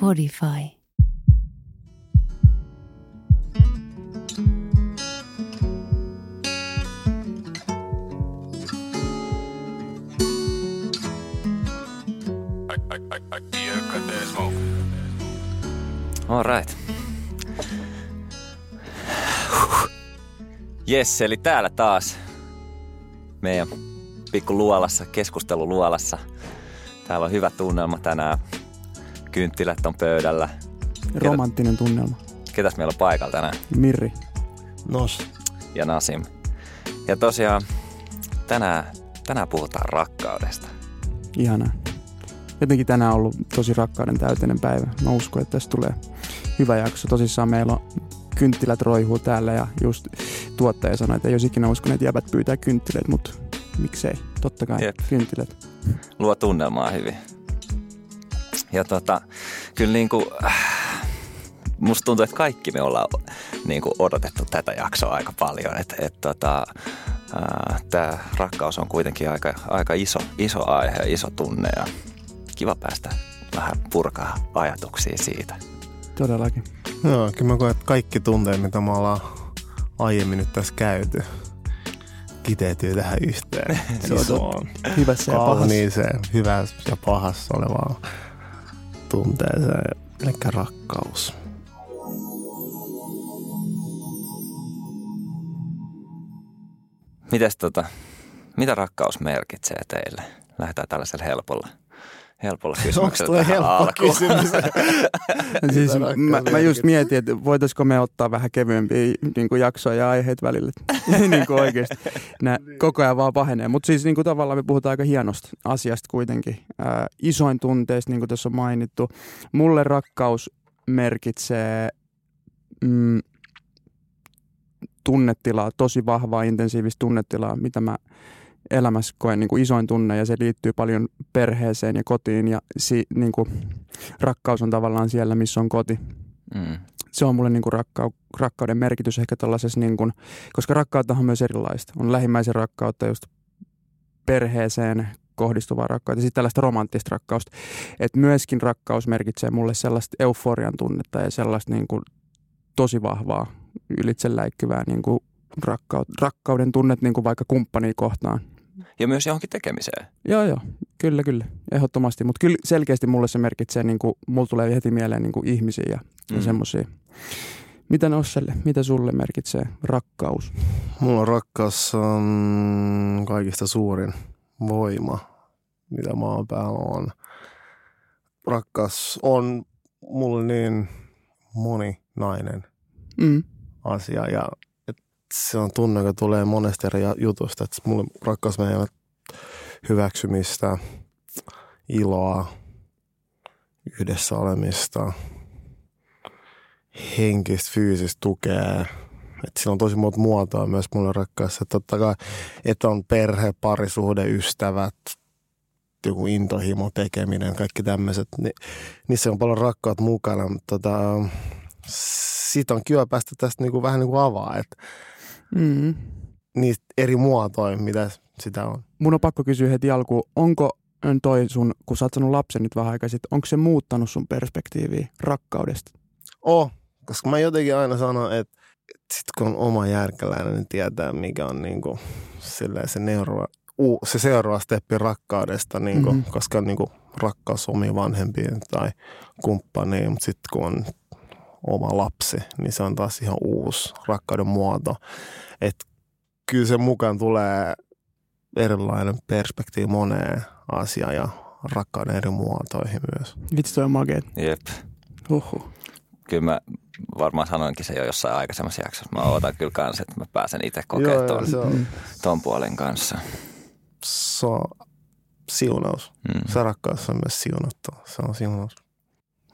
Podify. All right. Jes, eli täällä taas meidän pikku luolassa, keskusteluluolassa. Täällä on hyvä tunnelma tänään. Kynttilät on pöydällä. Romanttinen tunnelma. Ketäs meillä on paikalla tänään? Mirri. Nos. Ja Nasim. Ja tosiaan tänään, tänään puhutaan rakkaudesta. Ihanaa. Jotenkin tänään on ollut tosi rakkauden täyteinen päivä. Mä uskon, että tästä tulee hyvä jakso. Tosissaan meillä on kynttilät roihuu täällä ja just tuottaja sanoi, että ei olisi ikinä uskonut, että jäbät pyytää kynttilät, mutta miksei. Totta kai Jep. kynttilät. Luo tunnelmaa hyvin. Ja tota, kyllä niin kuin, äh, musta tuntuu, että kaikki me ollaan niin kuin odotettu tätä jaksoa aika paljon. Että et, tota, äh, tämä rakkaus on kuitenkin aika, aika iso, iso aihe ja iso tunne ja kiva päästä vähän purkaa ajatuksia siitä. Todellakin. Joo, kyllä mä koen, että kaikki tunteet, mitä me ollaan aiemmin nyt tässä käyty, kiteytyy tähän yhteen. Se on Isoon, Hyvässä ja pahassa. kauniiseen, hyvässä ja pahassa olevaan tunteeseen, eli rakkaus. Mites tota, mitä rakkaus merkitsee teille? Lähdetään tällaisella helpolla, helpolla Onko kysymyksellä tuo tähän helppo alkuun. kysymys? Siis mä, mä just mietin, että voitaisiko me ottaa vähän kevyempiä niin kuin jaksoja ja aiheet välillä. niin kuin oikeasti. Nää koko ajan vaan pahenee. Mutta siis niin kuin tavallaan me puhutaan aika hienosta asiasta kuitenkin. Ää, isoin tunteista, niin kuin tässä on mainittu. Mulle rakkaus merkitsee mm, tunnetilaa, tosi vahvaa, intensiivistä tunnetilaa, mitä mä elämässä koen niin kuin isoin tunne ja se liittyy paljon perheeseen ja kotiin ja si, niin kuin, rakkaus on tavallaan siellä, missä on koti. Mm. Se on mulle niin kuin rakkau, rakkauden merkitys ehkä tällaisessa, niin kuin, koska rakkautta on myös erilaista. On lähimmäisen rakkautta just perheeseen kohdistuvaa rakkautta ja sitten tällaista romanttista rakkausta. Et myöskin rakkaus merkitsee mulle sellaista euforian tunnetta ja sellaista niin kuin tosi vahvaa ylitse läikkyvää niin kuin rakkaut, rakkauden tunnet niin kuin vaikka kumppania kohtaan. Ja myös johonkin tekemiseen. Joo, joo. Kyllä, kyllä. Ehdottomasti. Mutta kyllä selkeästi mulle se merkitsee, niin kuin, mulla tulee heti mieleen niin kuin ihmisiä ja, ja Mm. semmoisia. Mitä Nosselle, mitä sulle merkitsee rakkaus? Mulla rakkaus on kaikista suurin voima, mitä maan päällä on. Rakkaus on mulle niin moninainen Mm. asia ja se on tunne, joka tulee monesta eri jutusta. Et mulle rakkaus menee hyväksymistä, iloa, yhdessä olemista, henkistä, fyysistä tukea. Et sillä on tosi monta muotoa myös mulle rakkaus. Et totta kai, että on perhe, parisuhde, ystävät, joku intohimo, tekeminen, kaikki tämmöiset. Ni, niissä on paljon rakkautta mukana, mutta tota, siitä on kiva päästä tästä niinku, vähän niin kuin avaa, että Mm. niistä eri muotoja, mitä sitä on. Mun on pakko kysyä heti alkuun, onko toi sun, kun sä oot saanut lapsen nyt vähän aikaa sitten, onko se muuttanut sun perspektiiviä rakkaudesta? Oh, koska mä jotenkin aina sanon, että, sit kun on oma järkeläinen, niin tietää, mikä on niinku, se, neuro, uu, se seuraava steppi rakkaudesta, niinku, Mhm. mm-hmm. koska on niinku, rakkaus omiin vanhempiin tai kumppaniin, mutta sitten kun on oma lapsi, niin se on taas ihan uusi rakkauden muoto. Et kyllä sen mukaan tulee erilainen perspektiivi moneen asiaan ja rakkauden eri muotoihin myös. Vitsi toi on makeet. Jep. Huhhuh. Kyllä mä varmaan sanoinkin se jo jossain aikaisemmassa jaksossa. Mä ootan kyllä kanssa, että mä pääsen itse kokemaan ton, se on, ton puolen kanssa. se on siunaus. Mm. Se rakkaus on myös siunattu. Se on siunaus.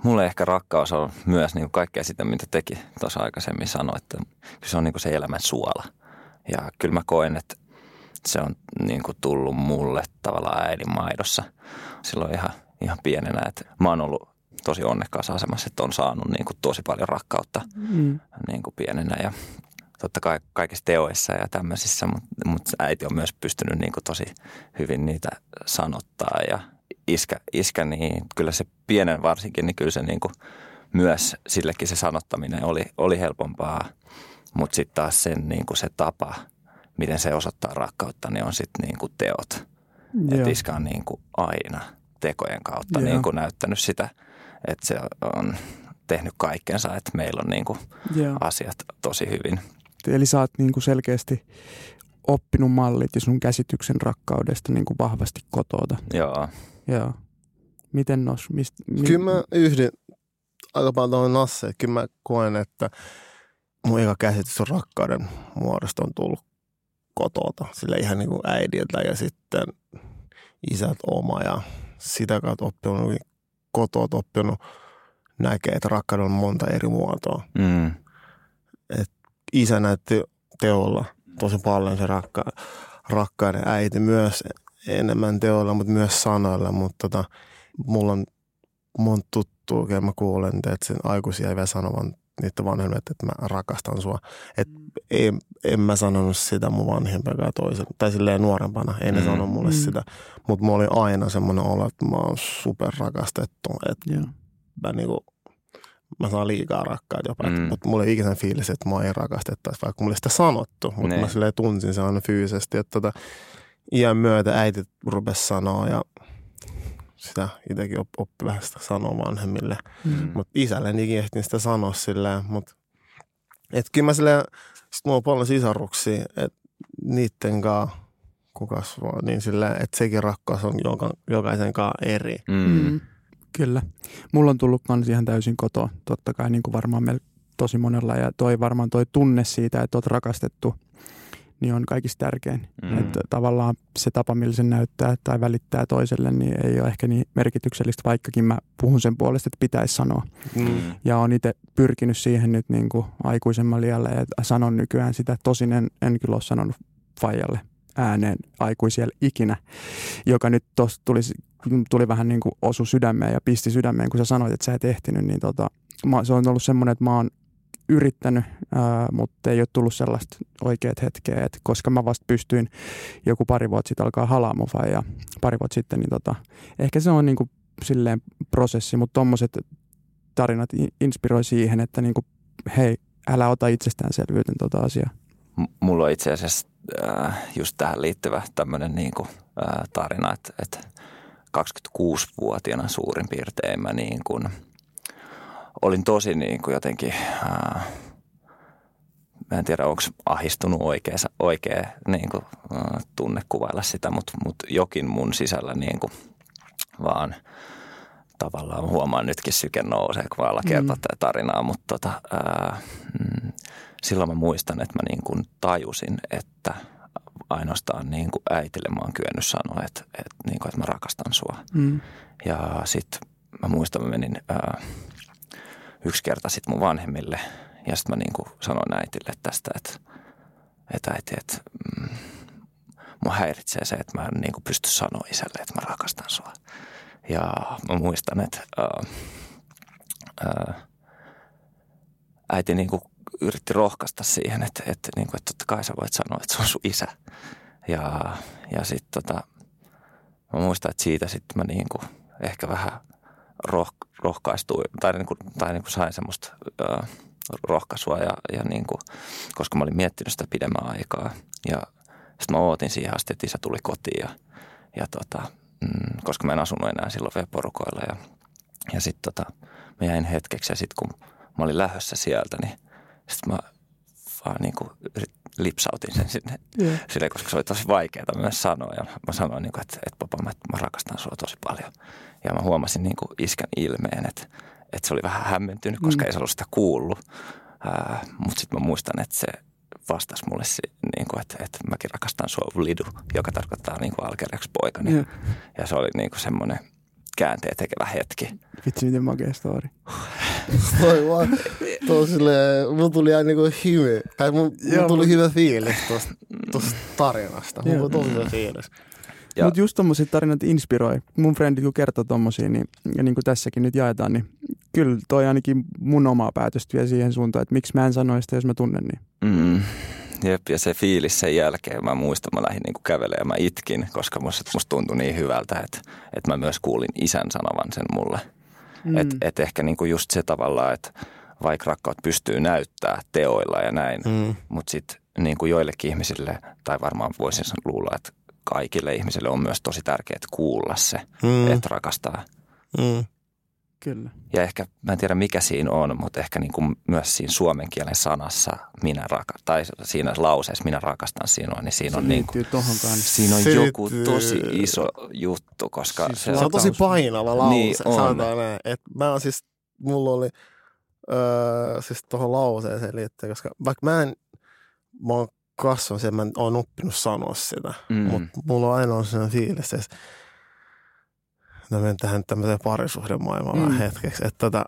Mulle ehkä rakkaus on myös niin kuin kaikkea sitä, mitä teki tuossa aikaisemmin sanoi, että se on niin kuin se elämän suola. Ja kyllä mä koen, että se on niin kuin tullut mulle tavallaan äidin maidossa silloin ihan, ihan pienenä. Että mä oon ollut tosi onnekkaassa asemassa, että on saanut niin kuin tosi paljon rakkautta Mm. niin kuin pienenä. Ja totta kai kaikissa teoissa ja tämmöisissä, mutta mut äiti on myös pystynyt niin kuin tosi hyvin niitä sanottaa ja iskä, iskä, niin kyllä se pienen varsinkin, niin kyllä se niin kuin myös sillekin se sanottaminen oli, oli helpompaa, mutta sitten taas sen niin kuin se tapa, miten se osoittaa rakkautta, niin on sitten niin kuin teot. Että iskä on niin kuin aina tekojen kautta niin kuin näyttänyt sitä, että se on tehnyt kaikkensa, että meillä on niin kuin asiat tosi hyvin. Eli sä oot niin kuin selkeästi oppinut mallit ja sun käsityksen rakkaudesta niin kuin vahvasti kotoota. Joo. Joo. Miten nos? Mist, mi- Kyllä mä yhdyn aika paljon tuohon Nasse. Kyllä mä koen, että mun eka käsitys rakkauden muodosta on tullut kotota. Sille ihan niin kuin äidiltä ja sitten isät oma ja sitä kautta oppinut kotoa oppinut näkee, että rakkaudella on monta eri muotoa. Mm. Et isä näytti teolla tosi paljon se rakka, rakkauden äiti myös enemmän teolla, mutta myös sanoilla. Mutta tota, mulla on monta tuttua, kun mä kuulen, että sen aikuisia ei vielä sanovan niiden vanhemmat, että mä rakastan sua. Et mm. ei, en mä sanonut sitä mun vanhempia toisen, tai silleen nuorempana, ei ne mm. sano mulle mm. sitä. Mutta mulla oli aina semmoinen olo, että mä oon super rakastettu, että yeah. mä niinku, mä saan liikaa rakkaita jopa. Mm. Mutta mulla ei ikinä fiilis, että mua ei rakastettaisi, vaikka mulle sitä sanottu. Mutta mä silleen tunsin sen aina fyysisesti, että tota, iän myötä äiti rupesi sanoa ja sitä itsekin oppi vähän sitä sanoa vanhemmille. Mm. Mutta isälle en ikinä ehtinyt sitä sanoa silleen. Mutta että kyllä mä silleen, sit mulla on paljon sisaruksia, että niitten kanssa kun kasvaa, niin silleen, että sekin rakkaus on joka, jokaisen kanssa eri. Mm. Kyllä. Mulla on tullut kans ihan täysin kotoa, totta kai niin kuin varmaan meillä tosi monella ja toi varmaan toi tunne siitä, että oot rakastettu – niin on kaikista tärkein. Mm. Että tavallaan se tapa, millä se näyttää tai välittää toiselle, niin ei ole ehkä niin merkityksellistä, vaikkakin mä puhun sen puolesta, että pitäisi sanoa. Mm. Ja on itse pyrkinyt siihen nyt niin kuin aikuisemman lialle ja sanon nykyään sitä. Tosin en, en kyllä ole sanonut Fajalle ääneen aikuisielle ikinä, joka nyt tuossa tuli, tuli vähän niin kuin osu sydämeen ja pisti sydämeen, kun sä sanoit, että sä et ehtinyt, niin tota, mä, se on ollut semmoinen, että mä oon yrittänyt, ää, mutta ei ole tullut sellaista oikeat hetkeä, että koska mä vasta pystyin joku pari vuotta sitten alkaa halaamufa ja pari vuotta sitten, niin tota, ehkä se on niin kuin silleen prosessi, mutta tuommoiset tarinat inspiroi siihen, että niin kuin, hei, älä ota itsestäänselvyyden tota asiaa. Mulla on itse asiassa äh, just tähän liittyvä tämmöinen niin kuin, äh, tarina, että, että 26-vuotiaana suurin piirtein mä niin kuin – olin tosi niin kuin jotenkin, ää, mä en tiedä onko ahistunut oikea, oikea niin kuin, ää, tunne kuvailla sitä, mutta, mutta jokin mun sisällä niin kuin, vaan tavallaan huomaan nytkin syke nousee, kun mä kertoa mm. tätä tarinaa, mutta tota, ää, mm, silloin mä muistan, että mä niin kuin tajusin, että ainoastaan niin kuin äitille mä oon kyennyt sanoa, että, että, niin kuin, että mä rakastan sua. Mm. Ja sitten mä muistan, mä menin ää, yksi kerta sitten mun vanhemmille. Ja sitten mä niin kuin sanoin äitille tästä, että, että äiti, että mm, mua häiritsee se, että mä en niin kuin pysty sanoa isälle, että mä rakastan sua. Ja mä muistan, että ää, ää, äiti niin kuin yritti rohkaista siihen, että, että, niin kuin, että totta kai sä voit sanoa, että se on sun isä. Ja, ja sitten tota, mä muistan, että siitä sitten mä niin kuin ehkä vähän roh, rohkaistui tai, niin kuin, tai niin kuin sain semmoista ö, rohkaisua, ja, ja niin kuin, koska mä olin miettinyt sitä pidemmän aikaa. Ja sitten mä ootin siihen asti, että isä tuli kotiin ja, ja tota, mm, koska mä en asunut enää silloin vielä porukoilla. Ja, ja sitten tota, mä jäin hetkeksi ja sitten kun mä olin lähdössä sieltä, niin sitten mä vaan niin kuin lipsautin sen sinne, yeah. sille, koska se oli tosi vaikeaa myös sanoa. Ja mä sanoin, niin kuin, että, että papa, mä, mä rakastan sua tosi paljon. Ja mä huomasin niin kuin iskän ilmeen, että, että se oli vähän hämmentynyt, koska mm. ei se ollut sitä kuullut. Uh, Mutta sitten mä muistan, että se vastasi mulle, niin kuin, että, että mäkin rakastan sua lidu, joka tarkoittaa niin kuin alkereaksi poikani. Yeah. Ja se oli niin kuin semmoinen käänteen tekevä hetki. Vitsi, miten makea story. Toi vaan, tuo silleen, mun tuli ihan niinku hymy, tai mun, mun tuli hyvä fiilis tosta, tosta tarinasta. Mulla tuli tosi hyvä fiilis. Mutta just tommoset tarinat inspiroi. Mun frendit kun kertoo tommosia, niin, ja niin kuin tässäkin nyt jaetaan, niin kyllä toi ainakin mun omaa päätöstä vie siihen suuntaan, että miksi mä en sanoisi sitä, jos mä tunnen niin. Mm. Jep, ja se fiilis sen jälkeen, mä muistan, mä lähdin niinku kävelemään ja mä itkin, koska musta, musta tuntui niin hyvältä, että, että mä myös kuulin isän sanovan sen mulle. Mm. Että et ehkä niinku just se tavalla, että vaikka rakkaut pystyy näyttää teoilla ja näin, mm. mutta sitten niinku joillekin ihmisille, tai varmaan voisin luulla, että kaikille ihmisille on myös tosi tärkeää kuulla se, mm. että rakastaa. Mm. Kyllä. Ja ehkä, mä en tiedä mikä siinä on, mutta ehkä niin kuin myös siinä suomen kielen sanassa minä rakastan, tai siinä lauseessa minä rakastan sinua, niin siinä se on, niin kuin, siinä on joku tosi iso juttu, koska siis se, se on tosi painava lause, niin on. näin. Et mä oon siis, mulla oli öö, siis tuohon lauseeseen liittyen, koska vaikka mä en, mä oon kasvanut sen, mä en oon oppinut sanoa sitä, mm. mutta mulla on aina on sellainen fiilis, että mä menen tähän tämmöiseen parisuhdemaailmaan mm. hetkeksi, että tota,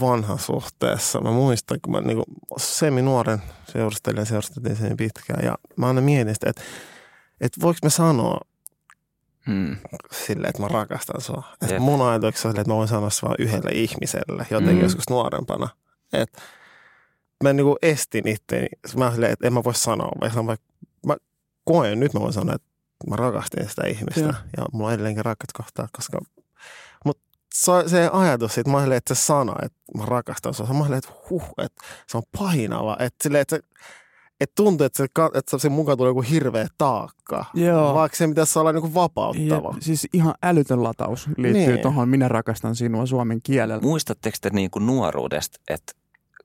vanhan suhteessa, mä muistan, kun mä niinku semi-nuoren seurustelin ja seurusteltiin sen pitkään, ja mä aina mietin sitä, että, että voiko me sanoa hmm. silleen, että mä rakastan sua. Että yep. mun ajatuksessa on että mä voin sanoa se vain yhdelle ihmiselle, jotenkin hmm. joskus nuorempana. Että mä niinku estin itteeni. Mä silleen, että en mä voi sanoa, vaikka mä, mä koen, nyt mä voin sanoa, että mä rakastin sitä ihmistä. Ja, ja mulla on edelleenkin rakkaat kohtaa, koska... Mutta se ajatus, että mä silleen, että se sana, että mä rakastan sua, mä silleen, että huh, että se on painava. Että silleen, että se, että tuntuu, että se, että se mukaan tulee joku hirveä taakka, Joo. vaikka se pitäisi olla niin vapauttava. Ja, siis ihan älytön lataus liittyy niin. tuohon Minä rakastan sinua suomen kielellä. Muistatteko te niin kuin nuoruudesta, että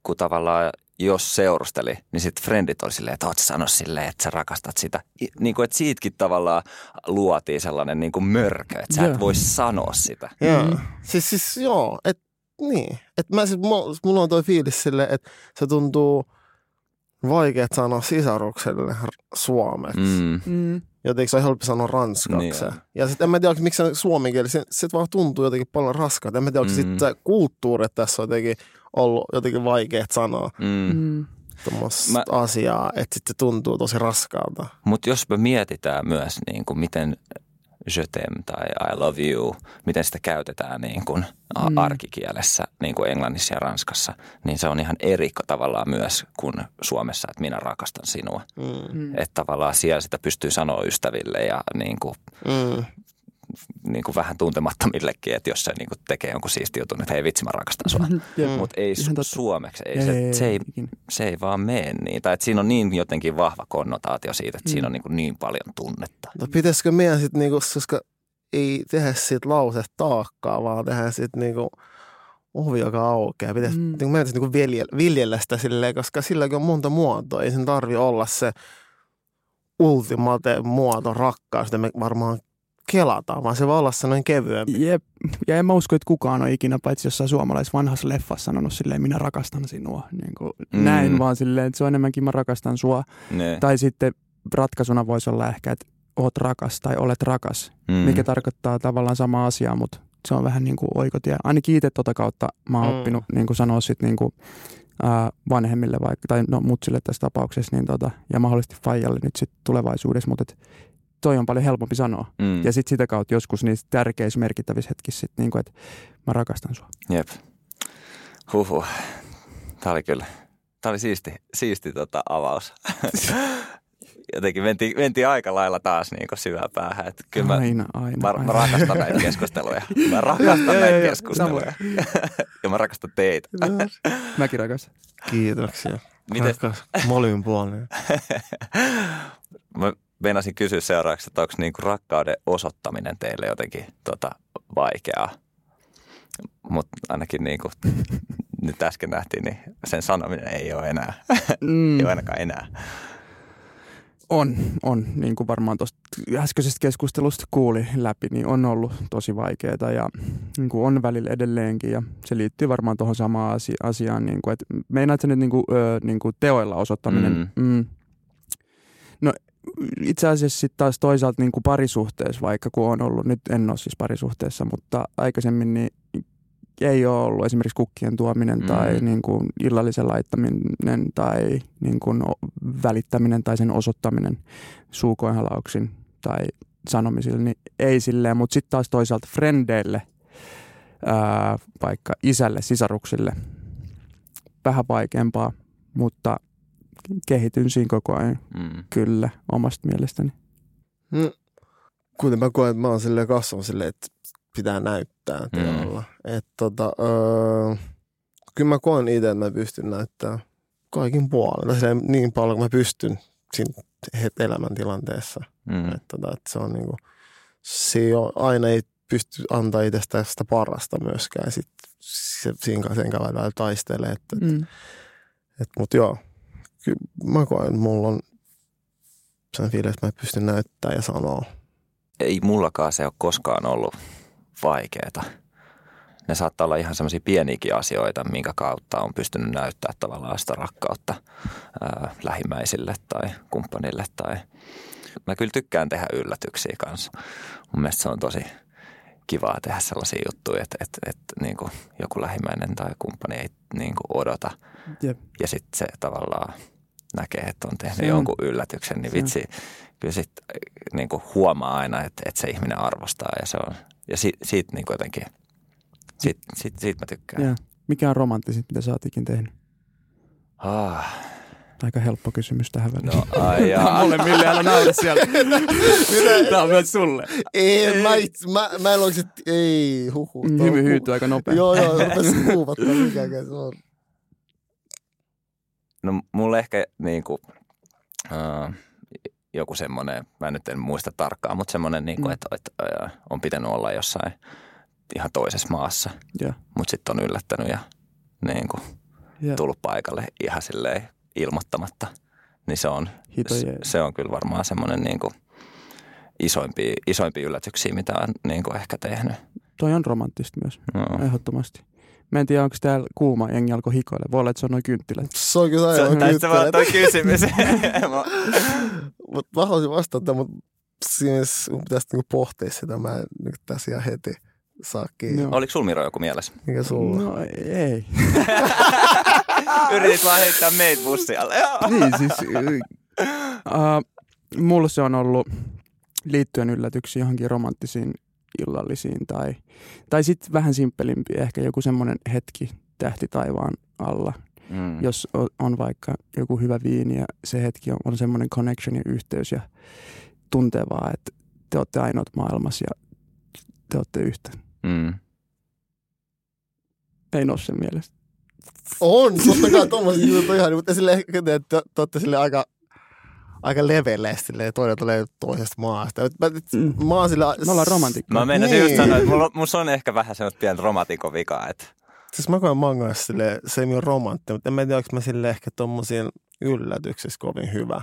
kun tavallaan jos seurusteli, niin sitten frendit oli silleen, että oot sano silleen, että sä rakastat sitä. Niin kuin, että siitäkin tavallaan luotiin sellainen niin kuin mörkö, että sä et voi sanoa sitä. Joo, mm. siis, siis joo, että niin. Että mä siis, mulla on toi fiilis silleen, että se tuntuu vaikea sanoa sisarukselle suomeksi. Mm. Mm. Jotenkin se on helppo sanoa ranskaksi. Niin ja sitten en mä tiedä, miksi se suomen kieli, se, se vaan tuntuu jotenkin paljon raskaalta. En mä tiedä, mm. sitten kulttuuri tässä on jotenkin ollut jotenkin vaikea sanoa. Mm. mm. Mä... asiaa, että sitten tuntuu tosi raskaalta. Mutta jos me mietitään myös, niin kuin miten je t'aime tai I love you, miten sitä käytetään niin kuin mm. arkikielessä, niin kuin englannissa ja ranskassa, niin se on ihan eri tavallaan myös kuin Suomessa, että minä rakastan sinua. Mm. mm. Että tavallaan siellä sitä pystyy sanoa ystäville ja niin kuin mm niin kuin vähän tuntemattomillekin, että jos se niin kuin tekee jonkun siisti jutun, että hei vitsi mä rakastan sua. Mm. Mutta ei su- suomeksi, ei, ei, se, ei, se, ei, se ei vaan mene niin. Tai että siinä on niin jotenkin vahva konnotaatio siitä, että mm. siinä on niin, kuin niin paljon tunnetta. No pitäisikö meidän sitten, niin kuin, koska ei tehdä siitä lause taakkaa, vaan tehdä sitten niin kuin ovi, joka aukeaa. Pitäisi, mm. niin meidän niin viljellä, viljellä sitä silleen, koska silläkin on monta muotoa. Ei sen tarvi olla se ultimate muoto rakkaus, me varmaan kelata, vaan se voi olla sellainen kevyempi. Jep. Ja en mä usko, että kukaan on ikinä, paitsi jossain suomalaisessa vanhassa leffassa sanonut silleen, minä rakastan sinua. Niin kuin mm. Näin, vaan silleen, että se on enemmänkin mä rakastan sua. Ne. Tai sitten ratkaisuna voisi olla ehkä, että oot rakas tai olet rakas, mm. mikä tarkoittaa tavallaan sama asiaa, mutta se on vähän niin kuin oikotie. Ainakin itse tota kautta mä oon mm. oppinut niin kuin sanoa sit niin kuin, ää, vanhemmille vaikka, tai no mutsille tässä tapauksessa, niin tota, ja mahdollisesti faijalle nyt sitten tulevaisuudessa, mutta et, toi on paljon helpompi sanoa. Mm. Ja sitten sitä kautta joskus niissä tärkeissä merkittävissä hetkissä, sit, niin kuin, että mä rakastan sua. Jep. Huhu. Tämä oli kyllä, tämä oli siisti, siisti tota avaus. Jotenkin mentiin, mentiin aika lailla taas niin syvään päähän. Että kyllä mä, aina, aina, mä, aina. mä rakastan näitä keskusteluja. Mä rakastan näitä keskusteluja. ja mä rakastan teitä. Mäkin rakastan. Kiitoksia. Miten? Rakas molemmin puolin. mä meinasin kysyä seuraavaksi, että onko niinku rakkauden osoittaminen teille jotenkin tota, vaikeaa. Mutta ainakin niinku, nyt äsken nähtiin, niin sen sanominen ei ole enää. Mm. ei ole ainakaan enää. On, on. Niin kuin varmaan tuosta äskeisestä keskustelusta kuuli läpi, niin on ollut tosi vaikeaa ja niin kuin on välillä edelleenkin. Ja se liittyy varmaan tuohon samaan asiaan. Niin kuin, että meinaat nyt niin kuin, ö, niin kuin teoilla osoittaminen? Mm. Mm. No itse asiassa sitten taas toisaalta niin kuin parisuhteessa, vaikka kun on ollut, nyt en ole siis parisuhteessa, mutta aikaisemmin niin ei ole ollut esimerkiksi kukkien tuominen mm. tai niin kuin illallisen laittaminen tai niin kuin välittäminen tai sen osoittaminen suukoinhalauksin tai sanomisille, niin ei silleen, mutta sitten taas toisaalta frendeille ää, vaikka isälle, sisaruksille. Vähän vaikeampaa, mutta kehityn siinä koko ajan Mm. kyllä omasta mielestäni. Mm. Kuten mä koen, että mä oon silleen kasvanut silleen, että pitää näyttää Mm. teolla. Että tota, öö, kyllä mä koen itse, että mä pystyn näyttämään kaikin puolin. Tai silleen niin paljon kuin mä pystyn siinä elämäntilanteessa. Mm. Että tota, että se on niinku, se ei ole, aina ei pysty antaa itsestä sitä parasta myöskään. Sit se, siinä kanssa sen kanssa välillä taistelee. Että, mm. Mm. et, Mutta joo, kyllä mä koen, että mulla on sen fiilis, että mä pystyn näyttämään ja sanoa. Ei mullakaan se ole koskaan ollut vaikeeta. Ne saattaa olla ihan semmoisia pieniäkin asioita, minkä kautta on pystynyt näyttää tavallaan sitä rakkautta ää, lähimmäisille tai kumppanille. Tai... Mä kyllä tykkään tehdä yllätyksiä kanssa. Mun mielestä se on tosi kivaa tehdä sellaisia juttuja, että, että, että niin kuin joku lähimmäinen tai kumppani ei niin kuin odota. Jep. Ja sitten se tavallaan näkee, että on tehnyt on- jonkun yllätyksen, niin vitsi, kyllä sit niin kuin huomaa aina, että, että se ihminen arvostaa ja se on, ja si, siitä niin jotenkin, siitä, siitä, siitä mä tykkään. Ja. Mikä on romanttisin, mitä sä oot ikin tehnyt? Ah, Aika helppo kysymys tähän väliin. no ai jaa. Molemmille, älä naura siellä. Tämä on myös sulle. Ei, mä, itse, mä, mä en oikein, ei, huhu. Mm, Hymy hyytyy aika nopeasti. Joo, joo, rupesi huuvattaa mikäkään se on. No mulle ehkä niin kuin, uh, joku semmoinen, mä nyt en muista tarkkaan, mutta semmoinen, niin kuin, Mm. että, että uh, on pitänyt olla jossain ihan toisessa maassa, Joo. mutta sitten on yllättänyt ja niin kuin, Ja tullut paikalle ihan silleen ilmoittamatta. Niin se on, hito se, se on kyllä varmaan semmoinen niin kuin isoimpia, isoimpia yllätyksiä, mitä on niin kuin ehkä tehnyt. Toi on romanttista myös, No. ehdottomasti. Mä en tiedä, onko täällä kuuma jengi alkoi hikoilla. Voi olla, että se on noin kynttilät. Se on kyllä Se, vaan toi kysymys. Mutta mä haluaisin vastata, mutta mielessä mun pitäisi niinku pohtia sitä. Mä en nyt tässä ihan heti saa kiinni. Joo. Oliko sulla Miro joku mielessä? Mikä sulla? No ei. Yritit vaan heittää meitä bussialle. niin siis, uh, mulla se on ollut liittyen yllätyksiin johonkin romanttisiin illallisiin tai, tai sitten vähän simppelimpi, ehkä joku semmoinen hetki tähti taivaan alla, Mm. jos on vaikka joku hyvä viini ja se hetki on, on semmoinen connection ja yhteys ja tuntee vaan, että te olette ainoat maailmassa ja te olette yhtä. Mm. Ei sen mielestä. On, totta kai tommosia juttuja ihan, mutta silleen, ehkä te, te, te olette silleen aika, aika levelle, silleen toinen tulee toisesta maasta. Mä, Mm. mä oon sillä, Me ollaan romantikkoja. Mä meinasin Niin. just sanoa, että mulla, mulla on ehkä vähän semmoista pientä romantikon vikaa, että Siis mä koen mangon kanssa silleen, se ei ole romanttinen, mutta en mä tiedä, onko mä sille ehkä tommosien yllätyksissä kovin hyvä.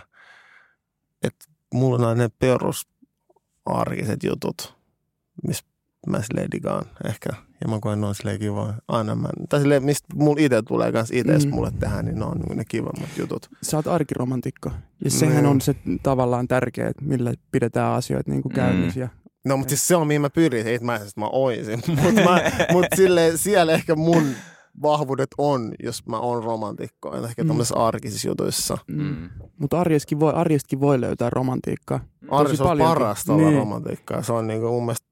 Että mulla on aina ne perusarkiset jutut, missä mä silleen digaan ehkä. Ja mä koen, ne on silleen kiva. Aina mä, tai silleen, mistä mulla itse tulee kans itse Mm. mulle tehdä, niin ne on niinku ne kivammat jutut. Sä oot arkiromantikko. Ja sehän Niin. on se tavallaan tärkeä, että millä pidetään asioita niin kuin Mm. käynnissä. Ja No, mutta siis se on, mihin mä pyrin. Ei, että mä, että mä oisin. mutta mä, mut silleen, siellä ehkä mun vahvuudet on, jos mä oon romantikko. Ehkä Mm. tämmöisissä arkisissa jutuissa. Mm. mm. Mutta arjestakin voi, arjestakin voi löytää romantiikkaa. Arjessa on parasta olla Niin. romantiikkaa. Se on niinku mun mielestä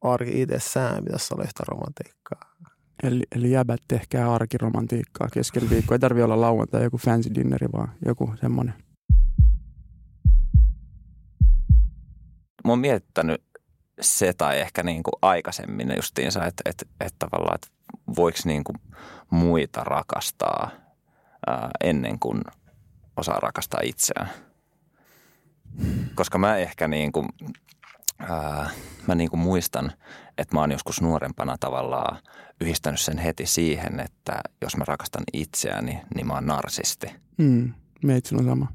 arki itsessään pitäisi olla yhtä romantiikkaa. Eli, eli jäbät, tehkää arkiromantiikkaa keskellä viikkoa. Ei tarvi olla lauantai joku fancy dinneri, vaan joku semmoinen. Mä oon miettinyt se tai ehkä niin kuin aikaisemmin justiinsa, että, että, että tavallaan, että voiko niin kuin muita rakastaa ää, ennen kuin osaa rakastaa itseään. Koska mä ehkä niin kuin, ää, mä niin kuin muistan, että mä oon joskus nuorempana tavallaan yhdistänyt sen heti siihen, että jos mä rakastan itseäni, niin mä oon narsisti. Mm. Meitsillä on sama.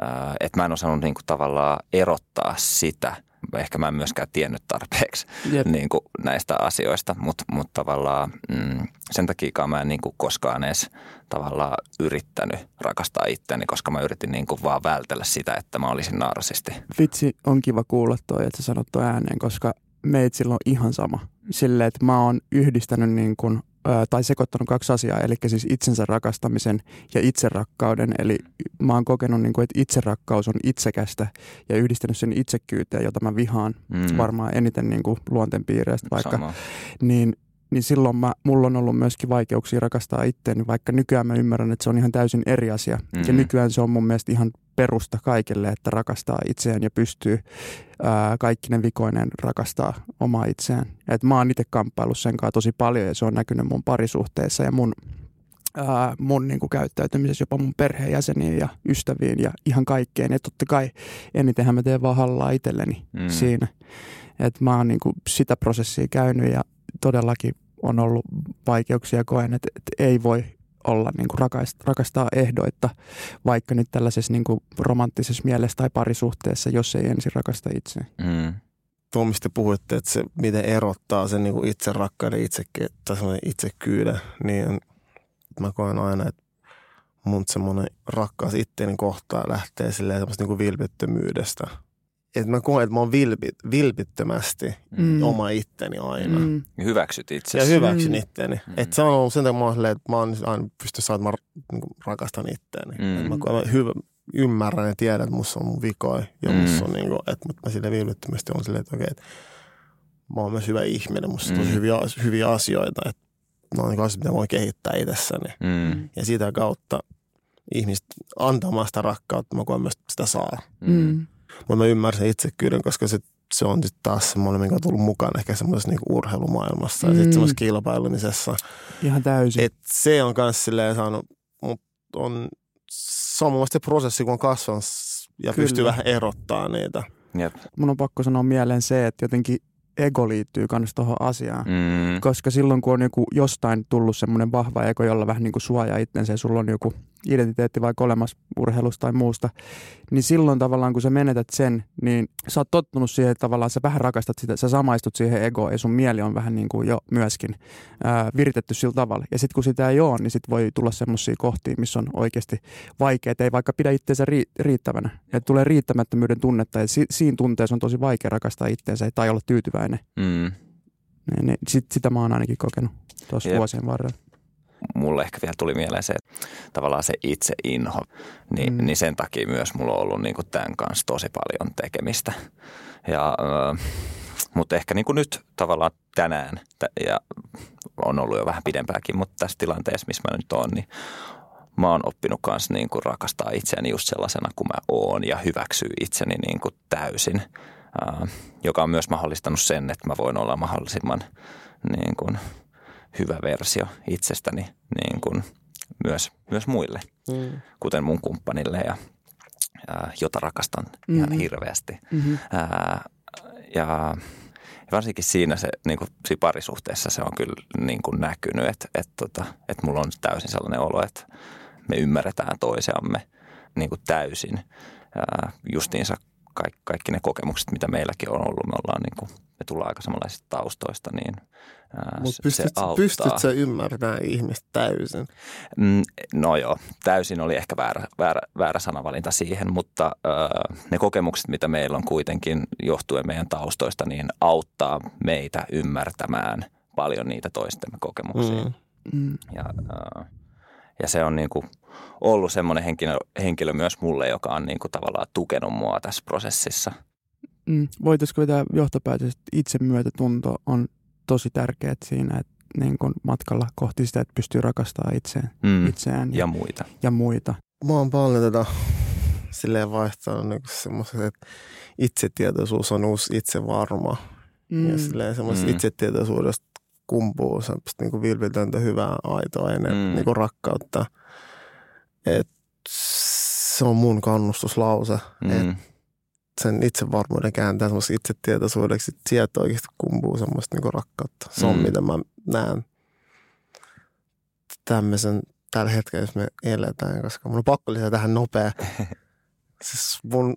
Ää, että mä en osannut niin kuin tavallaan erottaa sitä. Ehkä mä en myöskään tiennyt tarpeeksi Jep. niin kuin näistä asioista, mutta mut tavallaan mm, sen takia mä en niin kuin koskaan edes tavallaan yrittänyt rakastaa itseäni, koska mä yritin niin kuin vaan vältellä sitä, että mä olisin narsisti. Vitsi, on kiva kuulla toi, että sä sanot toi ääneen, koska meitsillä on ihan sama. Silleen, että mä oon yhdistänyt niin kuin tai sekoittanut kaksi asiaa, eli siis itsensä rakastamisen ja itserakkauden. Eli mä oon kokenut, niin kuin, että itserakkaus on itsekästä ja yhdistänyt sen itsekyyteen, jota mä vihaan mm. varmaan eniten niin kuin luonteenpiireistä vaikka. Sama. Niin niin silloin mä, mulla on ollut myöskin vaikeuksia rakastaa itseäni, vaikka nykyään mä ymmärrän, että se on ihan täysin eri asia. Mm-hmm. Ja nykyään se on mun mielestä ihan perusta kaikille, että rakastaa itseään ja pystyy ää, kaikkinen vikoinen rakastaa omaa itseään. Et mä oon itse kamppailut sen kanssa tosi paljon ja se on näkynyt mun parisuhteessa ja mun, ää, mun niin kuin käyttäytymisessä jopa mun perheenjäseniin ja ystäviin ja ihan kaikkeen. Ja totta kai enitenhän mä teen vaan hallaa itselleni mm. siinä. että mä oon niin kuin sitä prosessia käynyt ja todellakin on ollut vaikeuksia koen, että, että ei voi olla niin kuin rakastaa, rakastaa ehdoitta, vaikka nyt tällaisessa niin kuin romanttisessa mielessä tai parisuhteessa, jos ei ensin rakasta itseään. Mm. Tuo, mistä puhuitte, että se miten erottaa sen niin kuin itse rakkauden itse, tai itsekyyden, niin mä koen aina, että mun semmoinen rakkaus itteeni kohtaan lähtee silleen semmoista niin kuin vilpittömyydestä – että mä koen, että mä oon vilpi, vilpittömästi mm. oma itteni aina. Mm. Hyväksyt itse. Ja hyväksyn mm. itteni. Mm. Että se on ollut sen takia mä oon, että mä oon aina pysty että mä niin rakastan itteeni. Mm. Mä, mä hyvä, ymmärrän ja tiedän, että musta on mun vikoja ja mm. musta on niin kuin, että mä sille vilpittömästi on silleen, että okei, että mä oon myös hyvä ihminen, musta on mm. tosi hyviä, hyviä asioita, että ne on niin asioita, mitä voin kehittää itsessäni. Mm. Ja sitä kautta ihmiset antamasta rakkautta, mä koen myös sitä saa. Mm. Mutta mä ymmärsin itsekyyden, koska se, se on sitten taas semmoinen, mikä on tullut mukaan ehkä semmoisessa niinku urheilumaailmassa mm. ja sitten semmoisessa kilpailumisessa. Ihan täysin. Et se on myös silleen saanut, mutta on, se on mun se prosessi, kun on kasvanut ja Kyllä. pystyy vähän erottaa niitä. Jep. Mun on pakko sanoa mieleen se, että jotenkin ego liittyy myös tuohon asiaan. Mm. Koska silloin, kun on joku jostain tullut semmoinen vahva ego, jolla vähän niin kuin suojaa itsensä ja sulla on joku identiteetti vaikka olemassa urheilusta tai muusta, niin silloin tavallaan kun sä menetät sen, niin sä oot tottunut siihen, että tavallaan sä vähän rakastat sitä, sä samaistut siihen egoon ja sun mieli on vähän niin kuin jo myöskin ää, viritetty sillä tavalla. Ja sitten kun sitä ei ole, niin sit voi tulla semmoisia kohtia, missä on oikeasti vaikea, ei vaikka pidä itseensä ri- riittävänä. Ja tulee riittämättömyyden tunnetta ja si- siinä tunteessa on tosi vaikea rakastaa itseensä tai olla tyytyväinen. Mm. Niin, niin, sit, sitä mä oon ainakin kokenut tuossa vuosien varrella mulle ehkä vielä tuli mieleen se, että tavallaan se itse inho, niin, mm. niin sen takia myös mulla on ollut niin kuin tämän kanssa tosi paljon tekemistä. Ja, äh, mutta ehkä niin kuin nyt tavallaan tänään, ja on ollut jo vähän pidempääkin, mutta tässä tilanteessa, missä mä nyt oon, niin mä oon oppinut kanssa niin kuin rakastaa itseäni just sellaisena kuin mä oon ja hyväksyy itseni niin kuin täysin, äh, joka on myös mahdollistanut sen, että mä voin olla mahdollisimman niin kuin – hyvä versio itsestäni niin kuin myös, myös muille, mm. kuten mun kumppanille, ja, ja, jota rakastan mm-hmm. ihan hirveästi. Mm-hmm. Ää, ja varsinkin siinä se niin kuin, siinä parisuhteessa se on kyllä niin kuin näkynyt, että, että, tota, että, että mulla on täysin sellainen olo, että me ymmärretään toisiamme niin kuin täysin. Ää, justiinsa kaikki, kaikki ne kokemukset, mitä meilläkin on ollut, me ollaan niin kuin, me tullaan aika samanlaisista taustoista, niin mutta pystyt, pystyt sä ymmärtämään ihmistä täysin? Mm, no joo, täysin oli ehkä väärä, väärä, väärä sanavalinta siihen, mutta äh, ne kokemukset, mitä meillä on kuitenkin johtuen meidän taustoista, niin auttaa meitä ymmärtämään paljon niitä toistemme kokemuksia. Mm. Mm. Ja, äh, ja se on niin kuin ollut semmoinen henkilö, henkilö myös mulle, joka on niin kuin tavallaan tukenut mua tässä prosessissa. Mm. Voitaisiko vetää johtopäätös, että itsemyötätunto on tosi tärkeät siinä, että niin kuin matkalla kohti sitä, että pystyy rakastamaan itseään, mm. itseään ja, ja muita. Ja muita. Mä oon paljon tätä silleen vaihtanut niin semmoiset, että itsetietoisuus on uusi itsevarma. Mm. Ja silleen semmoisesta mm. itsetietoisuudesta kumpuu semmoista niin vilpitöntä, hyvää, aitoa ennen mm. niin kuin rakkautta. Et se on mun kannustuslause, mm. että sen itsevarmuuden kääntää semmoista itsetietoisuudeksi, että sieltä oikeasti kumpuu semmoista niinku rakkautta. Se on, mm. mitä mä näen tämmöisen tällä hetkellä, jos me eletään, koska mun on pakko lisätä tähän nopea. siis mun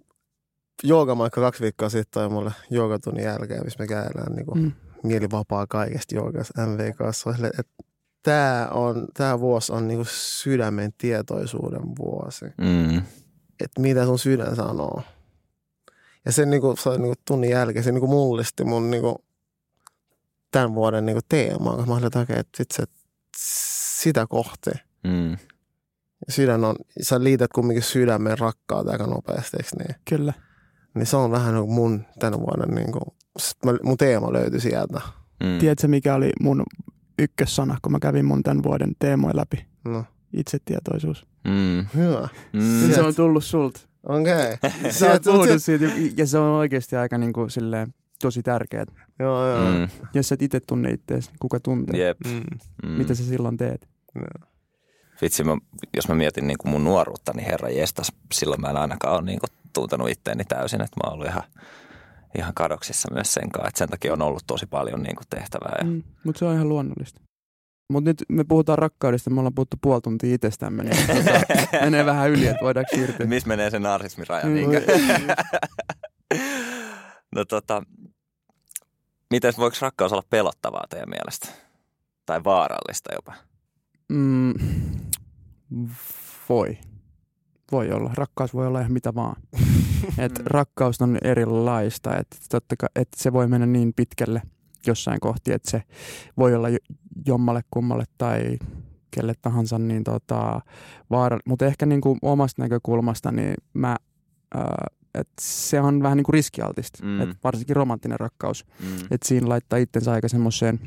joogamaikka kaksi viikkoa sitten toi mulle joogatunnin jälkeen, missä me käydään niin kuin mm. Mielivapaa kaikesta joogasta MVKssa. Että tämä, on, tämä vuosi on niin kuin sydämen tietoisuuden vuosi. Mm. Että mitä sun sydän sanoo. Ja se, niin kuin, se niin kuin tunnin jälkeen se niin kuin mullisti mun niin kuin, tämän vuoden niin kuin teemaa, koska mä olin, että, että sit se, sitä kohti. Mm. Sydän on, sä liität kumminkin sydämen rakkautta aika nopeasti, eikö niin? Kyllä. Niin se on vähän niin kuin mun tänä vuoden, niin kuin, mun teema löytyi sieltä. Mm. Tiedätkö, mikä oli mun ykkössana, kun mä kävin mun tämän vuoden teemoja läpi? No, Itsetietoisuus. Mm. hyvä. Mm. Se on tullut sulta. Okei. Okay. Sä oot puhunut siitä, ja se on oikeasti aika niin kuin silleen, tosi tärkeää. Joo, joo. Mm. Jos sä et itse tunne itseäsi, kuka tuntee? Jep. Mm. Mm. Mitä sä silloin teet? Vitsi, mä, jos mä mietin niin kuin mun nuoruutta, niin herra jestas, silloin mä en ainakaan ole niin kuin tuntenut itteeni täysin, että mä oon ollut ihan, ihan kadoksissa myös sen kanssa, että sen takia on ollut tosi paljon niin kuin tehtävää. Ja, Mm, mutta se on ihan luonnollista. Mutta nyt me puhutaan rakkaudesta, me ollaan puhuttu puoli tuntia itsestämme, niin tota, menee vähän yli, että voidaanko siirtyä. Missä menee se narsismiraja? Mm. Niinkö? no tota, miten voiko rakkaus olla pelottavaa teidän mielestä? Tai vaarallista jopa? Mm, voi. Voi olla. Rakkaus voi olla ihan mitä vaan. Et Mm. rakkaus on erilaista. Et totta kai, et se voi mennä niin pitkälle jossain kohti, että se voi olla jo- jommalle kummalle tai kelle tahansa niin tota, vaara. Mutta ehkä niin kuin omasta näkökulmasta, niin mä, ää, et se on vähän niin kuin riskialtista. Mm. Et varsinkin romanttinen rakkaus. Mm. Että siinä laittaa itsensä aika semmoiseen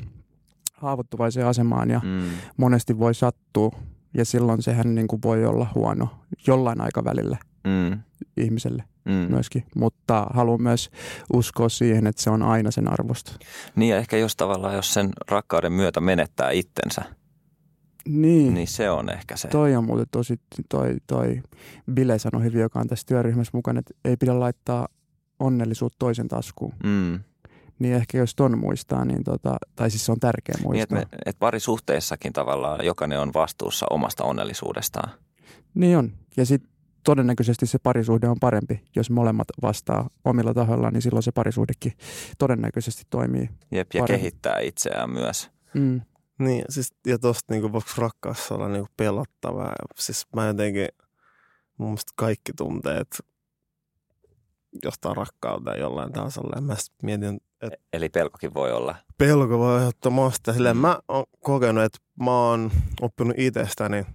haavoittuvaiseen asemaan ja Mm. monesti voi sattua ja silloin sehän niin kuin voi olla huono jollain aikavälillä Mm. ihmiselle Mm. myöskin, mutta haluan myös uskoa siihen, että se on aina sen arvosta. Niin ja ehkä jos tavallaan, jos sen rakkauden myötä menettää itsensä, Niin, niin se on ehkä se. toi on muuten tosi, toi, toi Bile sanoi hyvin, joka on tässä työryhmässä mukana, että ei pidä laittaa onnellisuutta toisen taskuun. Mm. Niin ehkä jos ton muistaa, niin tota, tai siis se on tärkeä Niin, että, muistaa. me, että parisuhteessakin tavallaan jokainen on vastuussa omasta onnellisuudestaan. Niin on. Ja sitten todennäköisesti se parisuhde on parempi, jos molemmat vastaa omilla tahoillaan, niin silloin se parisuhdekin todennäköisesti toimii. Jep, ja Paremmin. kehittää itseään myös. Mm. Niin, siis, ja tosta niinku, voiko rakkaus olla niinku pelottavaa. Siis mä jotenkin, mun mielestä kaikki tunteet jostain rakkauteen jollain tasolla. Ja mä mietin, että Eli pelkokin voi olla. pelko voi ehdottomasti. Silleen mä oon kokenut, että mä oon oppinut itsestäni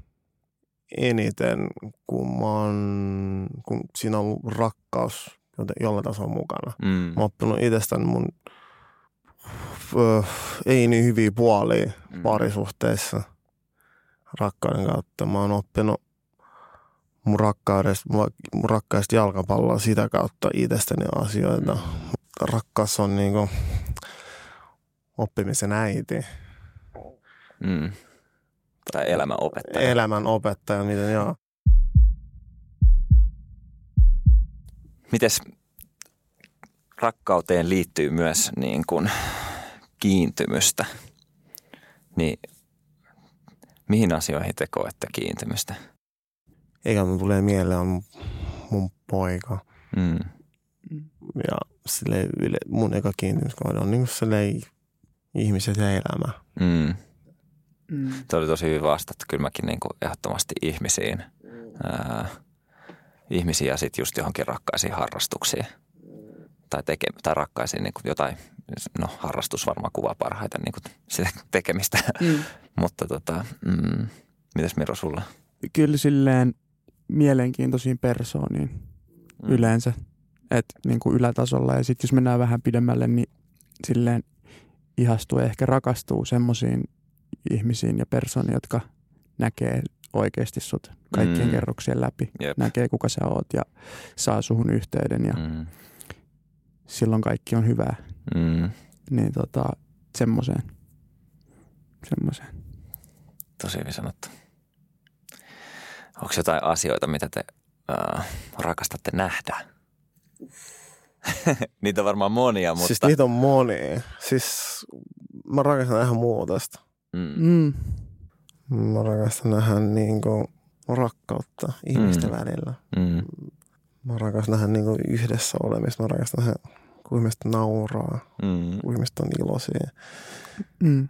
eniten, kun, mä oon, kun siinä on ollut rakkaus joten- jollain tasolla mukana. Mm. Mä oon oppinut itsestäni mun ö, ei niin hyviä puolia Mm. parisuhteissa rakkauden kautta. Mä oon oppinut mun rakkaudesta, mun rakkaudesta jalkapalloa sitä kautta itsestäni asioita. Rakkaus on niinku oppimisen äiti, Mm. Tai elämän opettaja. elämän opettaja, miten joo. Mites rakkauteen liittyy myös niin kuin kiintymystä? Niin mihin asioihin te koette kiintymystä? Eikä mun tulee mieleen on mun, poika. Mm. Ja sille yle, mun eka kiintymyskohde on niinku silleen ihmiset ja elämä. Mm. Mm. Tuo oli tosi hyvin vastattu. Kyllä mäkin niin kuin ehdottomasti ihmisiin. Ää, ihmisiä ja sitten just johonkin rakkaisiin harrastuksiin. Tai, teke, tai rakkaisiin niin kuin jotain, no harrastus varmaan kuvaa parhaiten niin kuin sitä tekemistä. Mm. Mutta tota, mm, mitäs Miro sulla? Kyllä silleen mielenkiintoisiin persooniin Mm. yleensä, että niin kuin ylätasolla. Ja sitten jos mennään vähän pidemmälle, niin silleen ihastuu ja ehkä rakastuu semmoisiin ihmisiin ja persooniin, jotka näkee oikeasti sut kaikkien Mm. kerroksien läpi. Jep. Näkee kuka sä oot ja saa suhun yhteyden ja Mm. silloin kaikki on hyvää. Mm. Niin tota, semmoiseen. Semmoiseen. Tosi hyvin sanottu. Onko jotain asioita, mitä te äh, rakastatte nähdä? Niitä on varmaan monia, mutta... Siis niitä on monia. Siis mä rakastan nähdä muutosta. mm. Mm. Mä rakastan nähdä niinku rakkautta ihmisten Mm. välillä. Mm. Mä rakastan nähdä niinku yhdessä olemista. Mä rakastan nähdä, kun ihmiset nauraa, Mm. kun ihmiset on iloisia. Mm.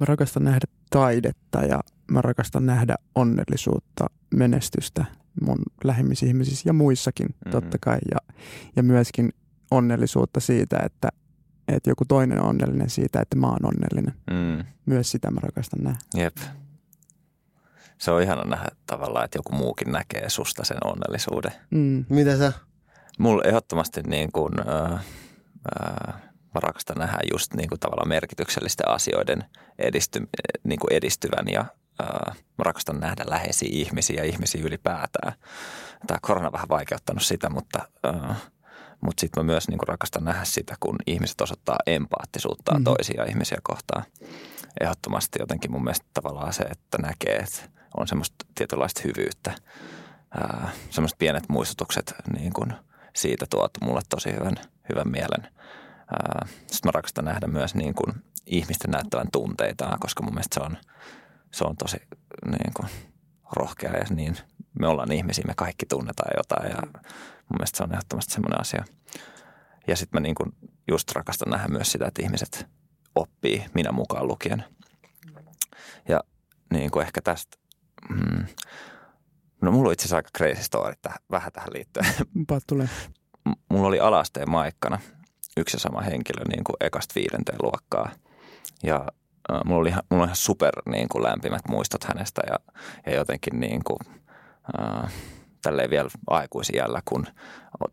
Mä rakastan nähdä taidetta ja mä rakastan nähdä onnellisuutta, menestystä mun lähimmissä ihmisissä ja muissakin Mhm. totta kai. Ja, ja myöskin onnellisuutta siitä, että että joku toinen on onnellinen siitä, että mä oon onnellinen. Mm. Myös sitä mä rakastan nähdä. Jep. Se on ihana nähdä tavallaan, että joku muukin näkee susta sen onnellisuuden. Mm. Mitä sä? Mulla ehdottomasti niin kuin, äh, äh, mä rakastan nähdä just niin kuin tavallaan merkityksellisten asioiden edisty, niin kuin edistyvän ja mä rakastan nähdä läheisiä ihmisiä ja ihmisiä ylipäätään. Tämä korona on vähän vaikeuttanut sitä, mutta, mutta sitten mä myös niin kuin rakastan nähdä sitä, kun ihmiset osoittaa empaattisuutta mm-hmm. toisia ihmisiä kohtaan. Ehdottomasti jotenkin mun mielestä tavallaan se, että näkee, että on semmoista tietynlaista hyvyyttä. Äh, semmoiset pienet muistutukset niin kuin siitä tuot mulle tosi hyvän, hyvän mielen. Sitten mä rakastan nähdä myös niin kuin ihmisten näyttävän tunteitaan, koska mun mielestä se on, se on tosi niin kuin rohkea ja niin me ollaan ihmisiä, me kaikki tunnetaan jotain ja mun mielestä se on ehdottomasti semmoinen asia. Ja sitten mä niin kuin just rakastan nähdä myös sitä, että ihmiset oppii, minä mukaan lukien. Ja niin kuin ehkä tästä, mm, no mulla on itse asiassa aika crazy story tähän, vähän tähän liittyen. Paat tulee. mulla oli alasteen maikkana yksi ja sama henkilö niin kuin ekasta viidenteen luokkaa. Ja mulla, oli mulla on ihan super niin kuin lämpimät muistot hänestä ja, ja jotenkin niin kuin, äh, vielä aikuisijällä, kun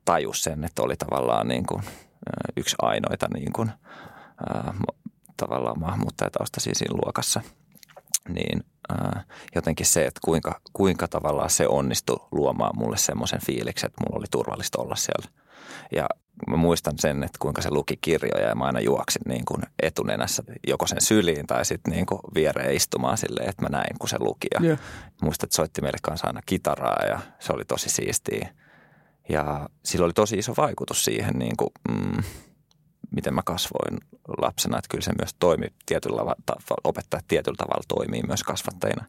tajus sen, että oli tavallaan niin kuin, äh, yksi ainoita niin kuin, äh, tavallaan maahanmuuttajataustaisia siinä luokassa. Niin äh, jotenkin se, että kuinka, kuinka tavallaan se onnistui luomaan mulle semmoisen fiiliksen, että mulla oli turvallista olla siellä. Ja mä muistan sen, että kuinka se luki kirjoja ja mä aina juoksin niin kuin etunenässä joko sen syliin tai sitten niin kuin viereen istumaan silleen, että mä näin, kun se luki. Ja Yeah. muistan, että soitti meille kanssa aina kitaraa ja se oli tosi siistiä. Ja sillä oli tosi iso vaikutus siihen, niin kuin, mm, miten mä kasvoin lapsena, että kyllä se myös toimi tietyllä tavalla, opettajat tietyllä tavalla toimii myös kasvattajina.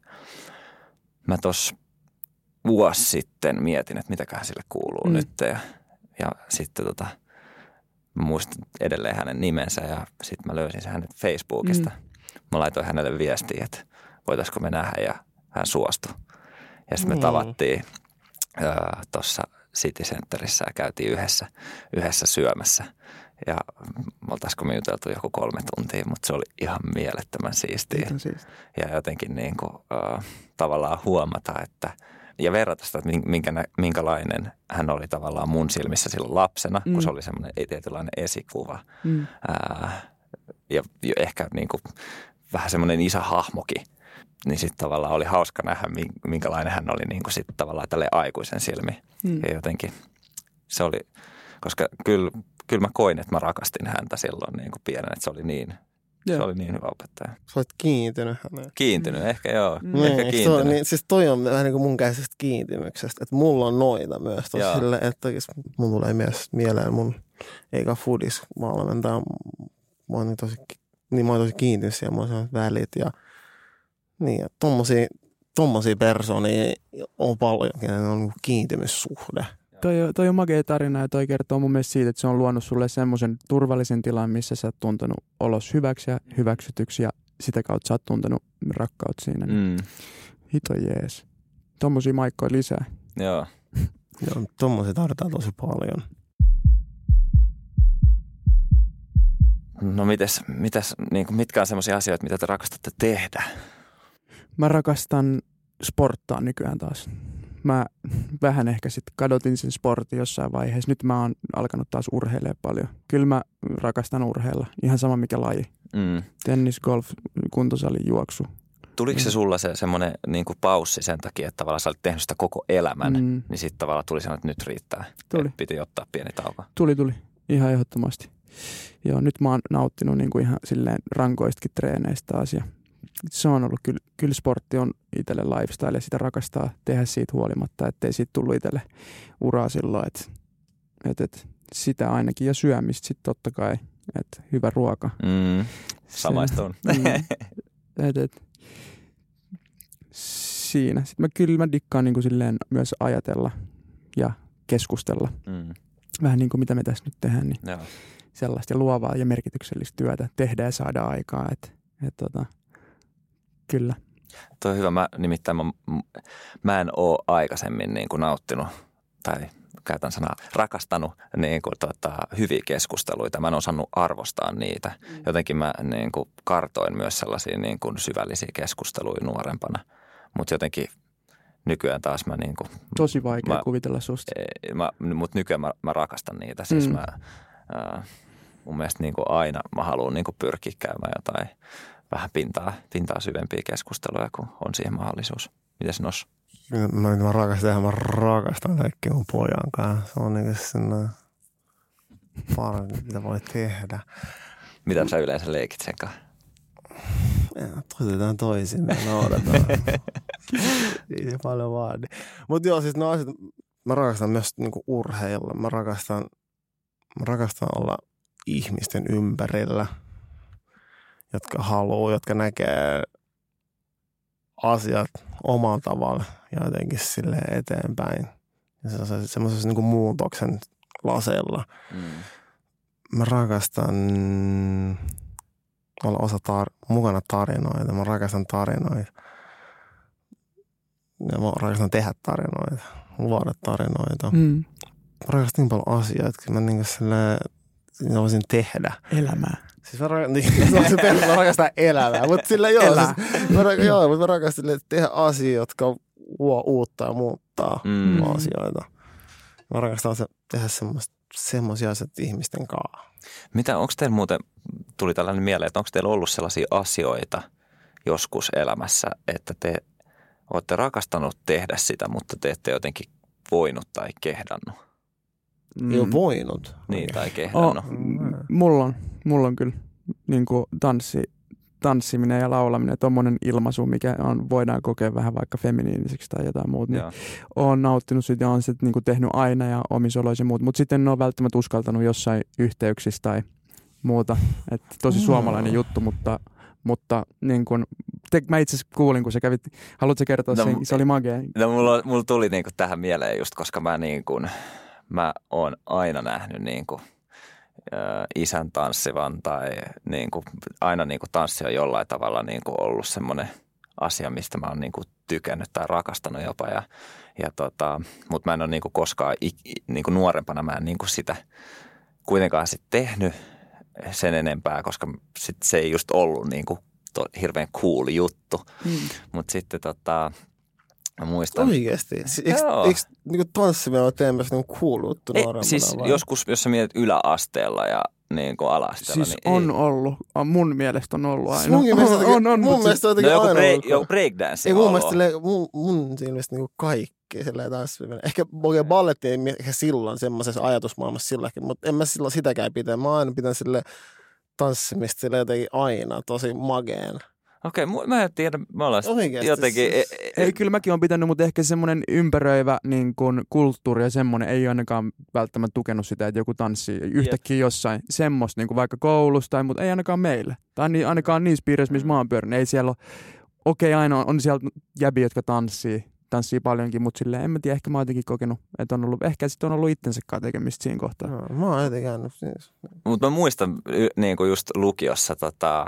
Mä tuossa vuosi sitten mietin, että mitäköhän sille kuuluu Mm. mm. nyt ja, ja sitten tota, mä muistan edelleen hänen nimensä ja sitten mä löysin sen hänet Facebookista. Mm. Mä laitoin hänelle viestiä, että voitaisiko me nähdä ja hän suostui. Ja sitten me Niin. tavattiin tuossa City Centerissä ja käytiin yhdessä, yhdessä syömässä. Ja oltaisiko me juteltu joku kolme tuntia, mutta se oli ihan mielettömän siistiä. Siistiä. Ja jotenkin niin kuin, äh, tavallaan huomata, että ja verrata sitä, että minkä, minkälainen hän oli tavallaan mun silmissä silloin lapsena, mm. Kun se oli semmoinen ei tietynlainen esikuva. Mm. Ää, ja, ja ehkä niin kuin, vähän semmoinen isähahmokin. Niin sitten tavallaan oli hauska nähdä, min- minkälainen hän oli niin kuin sit tavallaan tälle aikuisen silmi. Mm. Ja jotenkin se oli, koska kyllä, kyllä mä koin, että mä rakastin häntä silloin niin kuin pienen, että se oli niin, Joo. se oli niin hyvä opettaja. Sä olet kiintynyt häneen. Kiintynyt, ehkä joo. Mm. Ehkä Niin, kiintynyt. niin, siis toi on vähän niin kuin mun käsisestä kiintymyksestä, että mulla on noita myös. Sille, että mun tulee mies, mieleen mun eikä foodis valmentaja. Mä oon niin tosi, niin mä oon tosi kiintynyt siihen, mulla on sellaiset välit ja niin, ja tommosia, tommosia persoonia on paljon, kenen on niinku kiintymyssuhde. Toi, on- toi on makea tarina ja toi kertoo mun mielestä siitä, että se on luonut sulle semmoisen turvallisen tilan, missä sä oot tuntenut olos hyväksi ja hyväksytyksi ja sitä kautta sä oot tuntenut rakkautta siinä. Mm. Mm, Hito jees. Tommosia maikkoja lisää. joo. Ja tommosia tarvitaan tosi paljon. No mites, mitäs, niin kuin, mitkä on sellaisia asioita, mitä te rakastatte tehdä? Mä rakastan sporttaa nykyään taas. Mä vähän ehkä sitten kadotin sen sportin jossain vaiheessa. Nyt mä oon alkanut taas urheilemaan paljon. Kyllä mä rakastan urheilla. Ihan sama mikä laji. Mm. Tennis, golf, kuntosali, juoksu. Tuliko se Mm. sulla se semmoinen niin paussi sen takia, että tavallaan sä olit tehnyt sitä koko elämän, mm. Mm, niin sitten tavallaan tuli sanoa, että nyt riittää. Tuli. Et Piti ottaa pieni tauko. tuli, tuli. Ihan ehdottomasti. Joo, nyt mä oon nauttinut niin kuin ihan silleen rankoistakin treeneistä taas. Ja se on ollut kyllä, kyllä sportti on itselle lifestyle ja sitä rakastaa tehdä siitä huolimatta, ettei siitä tullut itselle uraa silloin, että et, et, sitä ainakin ja syömistä sitten totta kai, että hyvä ruoka. Mm. Samaistun. Mm. et, et, siinä. Sitten mä kyllä mä dikkaan niin kuin silleen myös ajatella ja keskustella. mm. Vähän niin kuin mitä me tässä nyt tehdään, niin Joo. sellaista ja luovaa ja merkityksellistä työtä tehdä ja saada aikaa. Et, et tota, kyllä. Toi on hyvä. Mä, nimittäin mä, mä en ole aikaisemmin niin kuin nauttinut tai käytän sanaa, rakastanut niin kuin, tota, hyviä keskusteluita. Mä en osannut arvostaa niitä. Mm. Jotenkin mä niin kuin, kartoin myös sellaisia niin kuin, syvällisiä keskusteluja nuorempana. Mutta jotenkin nykyään taas mä niin kuin, Tosi vaikea mä, kuvitella susta. Mutta nykyään mä, mä rakastan niitä. Siis mm. mä, ää, mun mielestä niin kuin aina mä haluan niin kuin pyrkiä käymään jotain vähän pintaa, pintaa syvempiä keskusteluja, kun on siihen mahdollisuus. Mites nos? Mä, mä rakastan, mä rakastan kaikki mun pojan kanssa. Se on niin kuin parempi, mitä voi tehdä. Mitä sä yleensä leikit sen kanssa? Toitetaan toisin, me noudataan. Ei se paljon vaadi. Mutta joo, siis no asiat, mä rakastan myös niinku urheilla. Mä rakastan, mä rakastan olla ihmisten ympärillä, jotka haluaa, jotka näkee asiat omalla tavalla ja jotenkin sille eteenpäin. Ja semmoisessa niin muutoksen laseella. Mm. Mä rakastan olla osa tar- mukana tarinoita. Mä rakastan tarinoita. Ja mä rakastan tehdä tarinoita, luoda tarinoita. Mm. Mä rakastan niin paljon asioita, että mä niin sille, mä voisin tehdä. Elämää. Siis mä, ra- niin, se on se perus, mä rakastan elämää. Mutta sillä joo, siis, mä, ra- joo, mutta mä rakastan tehdä asioita, jotka luo uutta ja muuttaa mm. asioita. Mä rakastan se, tehdä semmoisia asioita ihmisten kanssa. Mitä, onko teillä muuten, tuli tällainen mieleen, että onko teillä ollut sellaisia asioita joskus elämässä, että te olette rakastanut tehdä sitä, mutta te ette jotenkin voinut tai kehdannut? Mm. Ei ole voinut. Niin, tai kehdannut. Oh, mulla on, mulla on kyllä niin kuin tanssi, tanssiminen ja laulaminen, tuommoinen ilmaisu, mikä on, voidaan kokea vähän vaikka feminiiniseksi tai jotain muuta, niin olen nauttinut siitä ja olen sitten niin tehnyt aina ja omisoloisi muut, mutta sitten en ole välttämättä uskaltanut jossain yhteyksissä tai muuta. Et tosi suomalainen juttu, mutta, mutta niin kun, te, mä itse asiassa kuulin, kun sä kävit, haluatko kertoa no, sen, se oli magia. No mulla, mulla tuli niin tähän mieleen just, koska mä niin kun, mä oon aina nähnyt niin kuin, isän tanssivan tai niin kuin, aina niin kuin tanssi on jollain tavalla niin kuin ollut semmoinen asia, mistä mä oon niin kuin tykännyt tai rakastanut jopa. Ja, ja tota, mutta mä en ole niin kuin koskaan niin kuin nuorempana mä en niin kuin sitä kuitenkaan sitten tehnyt sen enempää, koska sit se ei just ollut niin kuin to, hirveän cool juttu. Mm. Mutta sitten tota, Mä muistan. Oikeasti? Eikö, eikö niin tanssiminen ole teemmässä niin kuuluttu nuorempana? Siis vai? joskus, jos sä mietit yläasteella ja niin kuin alasteella. Siis niin on ei. ollut. Mun mielestä on ollut aina. Mun mielestä, on, on, on, mun mielestä on no, joku, aina break, joku breakdance Ei mun mielestä, mun, mun mielestä niin kaikki silleen tanssiminen. Ehkä okay, balletti ei ehkä silloin semmoisessa ajatusmaailmassa silläkin, mutta en mä silloin sitäkään pitää. Mä aina pitän sille tanssimista sille jotenkin aina tosi mageen. Okei, okay, mä en tiedä, me ollaan Oikeasti. jotenkin... E, e, ei, kyllä mäkin olen pitänyt, mutta ehkä semmoinen ympäröivä niin kun, kulttuuri ja semmoinen ei ainakaan välttämättä tukenut sitä, että joku tanssii yhtäkkiä yep. jossain semmoista, niin vaikka koulussa tai, mutta ei ainakaan meille. Tai ainakaan niissä piirissä, missä mä oon pyörinyt. Ei siellä ole, okei okay, aina on, on siellä jäbi, jotka tanssii, tanssii paljonkin, mutta silleen en mä tiedä, ehkä mä oon jotenkin kokenut, että on ollut, ehkä sitten on ollut itsensä tekemistä siinä kohtaa. No, mä oon jotenkin siis. Mutta mä muistan niin kuin just lukiossa tota,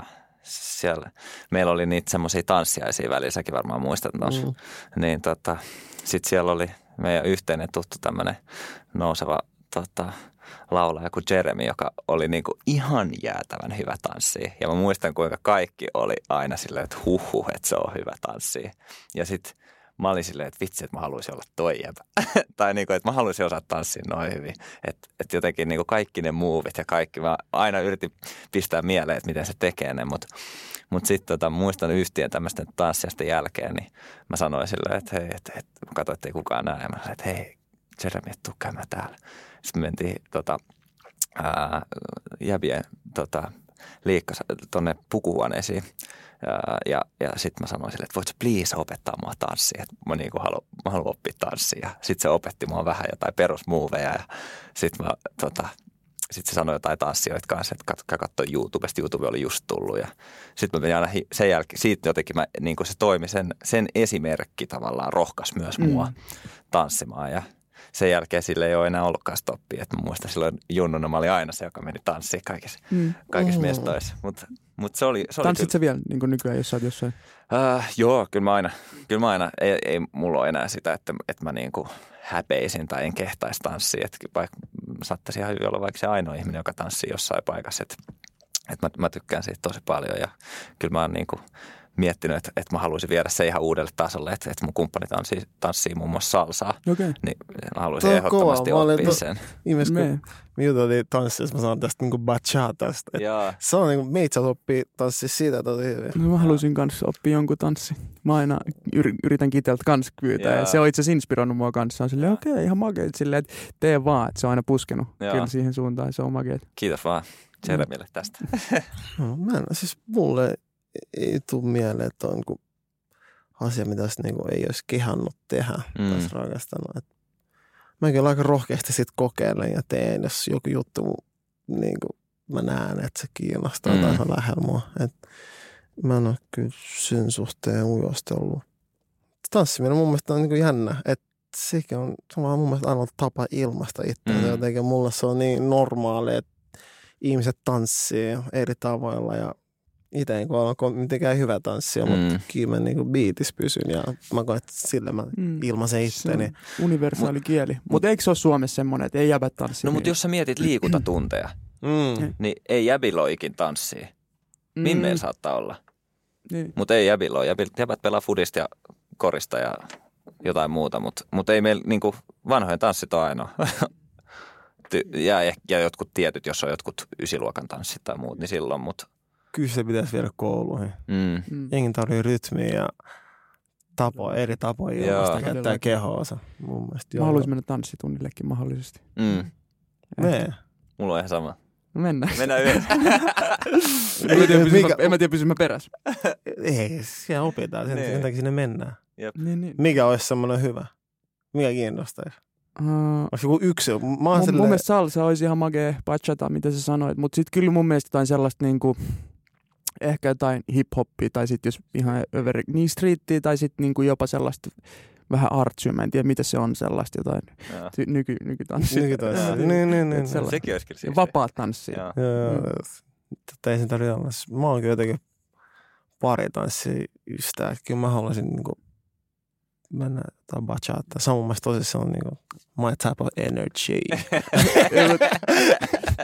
siellä, meillä oli niitä semmoisia tanssiaisia väliä, säkin varmaan muistat tuossa. Mm. Niin tota, sitten siellä oli meidän yhteinen tuttu tämmöinen nouseva tota, laulaja kuin Jeremy, joka oli niinku ihan jäätävän hyvä tanssi. Ja mä muistan, kuinka kaikki oli aina silleen, että huhu, että se on hyvä tanssi. Ja sitten mä olin silleen, että vitsi, että mä haluaisin olla toi jäbä. tai niin kuin, että mä haluaisin osata tanssia noin hyvin. Että et jotenkin niin kuin kaikki ne muuvit ja kaikki, mä aina yritin pistää mieleen, että miten se tekee ne, mutta mut sitten tota, muistan yhtiön tämmöisten tanssiasta jälkeen, niin mä sanoin silleen, että hei, että et, mä katsoin, että ei kukaan näe. Mä sanoin, että hei, Jeremy, tuu käymään täällä. Sitten mentiin tota, ää, jäbien tota, liikkas tuonne pukuhuoneisiin ja, ja, ja sitten mä sanoin sille, että voitko please opettaa mua tanssia, että mä, niin haluan, mä haluan oppia tanssia. Sitten se opetti mua vähän jotain perusmuoveja ja sitten mä tota, sitten se sanoi jotain tanssioita kanssa, että katso YouTubesta, YouTube oli just tullut ja sitten mä menin aina sen jälkeen, siitä jotenkin mä, niin se toimi, sen, sen esimerkki tavallaan rohkas myös mua mm. tanssimaan ja sen jälkeen sille ei ole enää ollutkaan stoppia. Että mä muistan silloin junnuna mä olin aina se, joka meni tanssiin kaikissa, mm. kaikissa mm. mestoissa. Mutta Mutta se oli, se oli Tanssit kyllä, sä vielä niin nykyään, jos sä oot jossain? äh, joo, kyllä mä aina, kyllä mä aina ei, ei mulla ole enää sitä, että, että mä niinku häpeisin tai en kehtaisi tanssia. Että vaikka saattaisi ihan olla vaikka se ainoa ihminen, joka tanssii jossain paikassa. Että, että mä, mä tykkään siitä tosi paljon ja kyllä mä oon niinku miettinyt, että, että mä haluaisin viedä se ihan uudelle tasolle, että, että mun kumppani tanssii, tanssii muun muassa salsaa. Okay. Niin mä haluaisin ehdottomasti kova. Oppia to- sen. Viimeis kun Me. juteltiin tanssista, mä sanon tästä niinku bachatasta. Se on niinku, meitsä oppii tanssia siitä tosi hyvin. No mä haluaisin kanssa oppia jonkun tanssi. Mä aina yri- yritän kiteltä kans pyytää. Ja Jaa. se on itse asiassa inspiroinut mua kanssa. On silleen, okei, okay, ihan makea. Silleen, että tee vaan. Että se on aina puskenut Jaa. kyllä siihen suuntaan. Se on makea. Kiitos vaan Jeremille tästä. No, mä en, siis mulle ei tule mieleen, että on niinku asia, mitä olisi niinku ei olisi kehannut tehdä Mm. tai rakastanut. Et mä kyllä aika rohkeasti sit kokeilen ja teen, jos joku juttu niinku, mä näen, että se kiinnostaa Mm. tai se on lähellä mua. Et mä en ole kyllä sen suhteen ujosti ollut. Tanssiminen mun mielestä on niinku jännä, että sekin on, se on mun mielestä ainoa tapa ilmaista itseänsä. Mm. Jotenkin mulle se on niin normaali, että ihmiset tanssii eri tavoilla ja itse en ole mitenkään hyvä tanssia, mm. Mutta kyllä mä niinku biitis pysyn ja mä koen, että sillä mä Mm. ilmaisen itteni. universaali kieli. Mutta eikö se ole Suomessa semmoinen, että ei jäbät tanssi? No mutta jos sä mietit liikuntatunteja, Mm. niin ei jäbillä ole ikin tanssia. Mm. Mimmeillä saattaa olla, Niin. mutta ei jäbillä ole. Jäbillä, jäbät pelaa fudista ja korista ja jotain muuta, mutta mut ei meillä niinku vanhojen tanssit ole ainoa. Ty- ja, ehkä- ja jotkut tietyt, jos on jotkut ysiluokan tanssit tai muut, niin silloin, mutta Kyllä se pitäisi viedä kouluihin. mm, Mm. Jengi tarvii rytmiä ja tapoja, eri tapoja Joo. ilmaista käyttää kehoansa. Mun mielestä Mä haluaisin mennä tanssitunnillekin mahdollisesti. mm, Me. mulla on ihan sama. No mennään. Mennään yhdessä. en, mä tiedä, Mikä- mä, en mä tiedä, pysyn mä perässä. Ei, siellä opitaan, sen, Niin. sen takia sinne mennään. Niin, niin. Mikä olisi semmoinen hyvä? Mikä kiinnostaisi? Uh, Olisi joku yksi. Mä mun, mun silleen, mielestä salsa olisi ihan makea bachata, mitä sä sanoit. Mutta sitten kyllä mun mielestä jotain sellaista niinku, ehkä jotain hip-hoppia tai sitten jos ihan överi, niin streettiä tai sitten niinku jopa sellaista vähän artsyä. Mä en tiedä, mitä se on sellaista jotain ty- nyky, nykytanssia. Nykytanssia. Niin, niin, niin, niin. sellaista. Sekin olisi kyllä. Vapaat tanssia. Joo. Joo, Mm. Tätä ei sen tarvitse olla. Mä oon kyllä jotenkin pari tanssia ystävää. Kyllä mä haluaisin niinku mennä tai bachata. Se on mun mielestä tosissaan niinku my type of energy.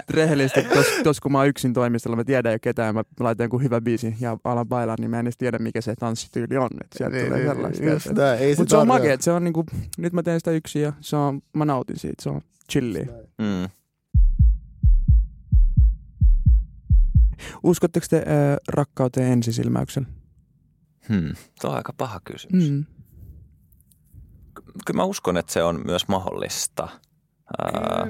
Rehellisesti, tos, tos, kun mä oon yksin toimistolla, mä tiedän jo ketään, mä laitan jonkun hyvän biisin ja alan bailaa, niin mä en edes tiedä, mikä se tanssityyli on. Et sieltä Niin, tulee niin, sellaista. ei Mutta se on makea, se on niinku, nyt mä teen sitä yksin ja se on, mä nautin siitä, se on chilliä. Mm. Uskotteko te äh, rakkauteen ensisilmäyksellä? Hmm. Tuo on aika paha kysymys. Mm. Kyllä mä uskon, että se on myös mahdollista. Ää,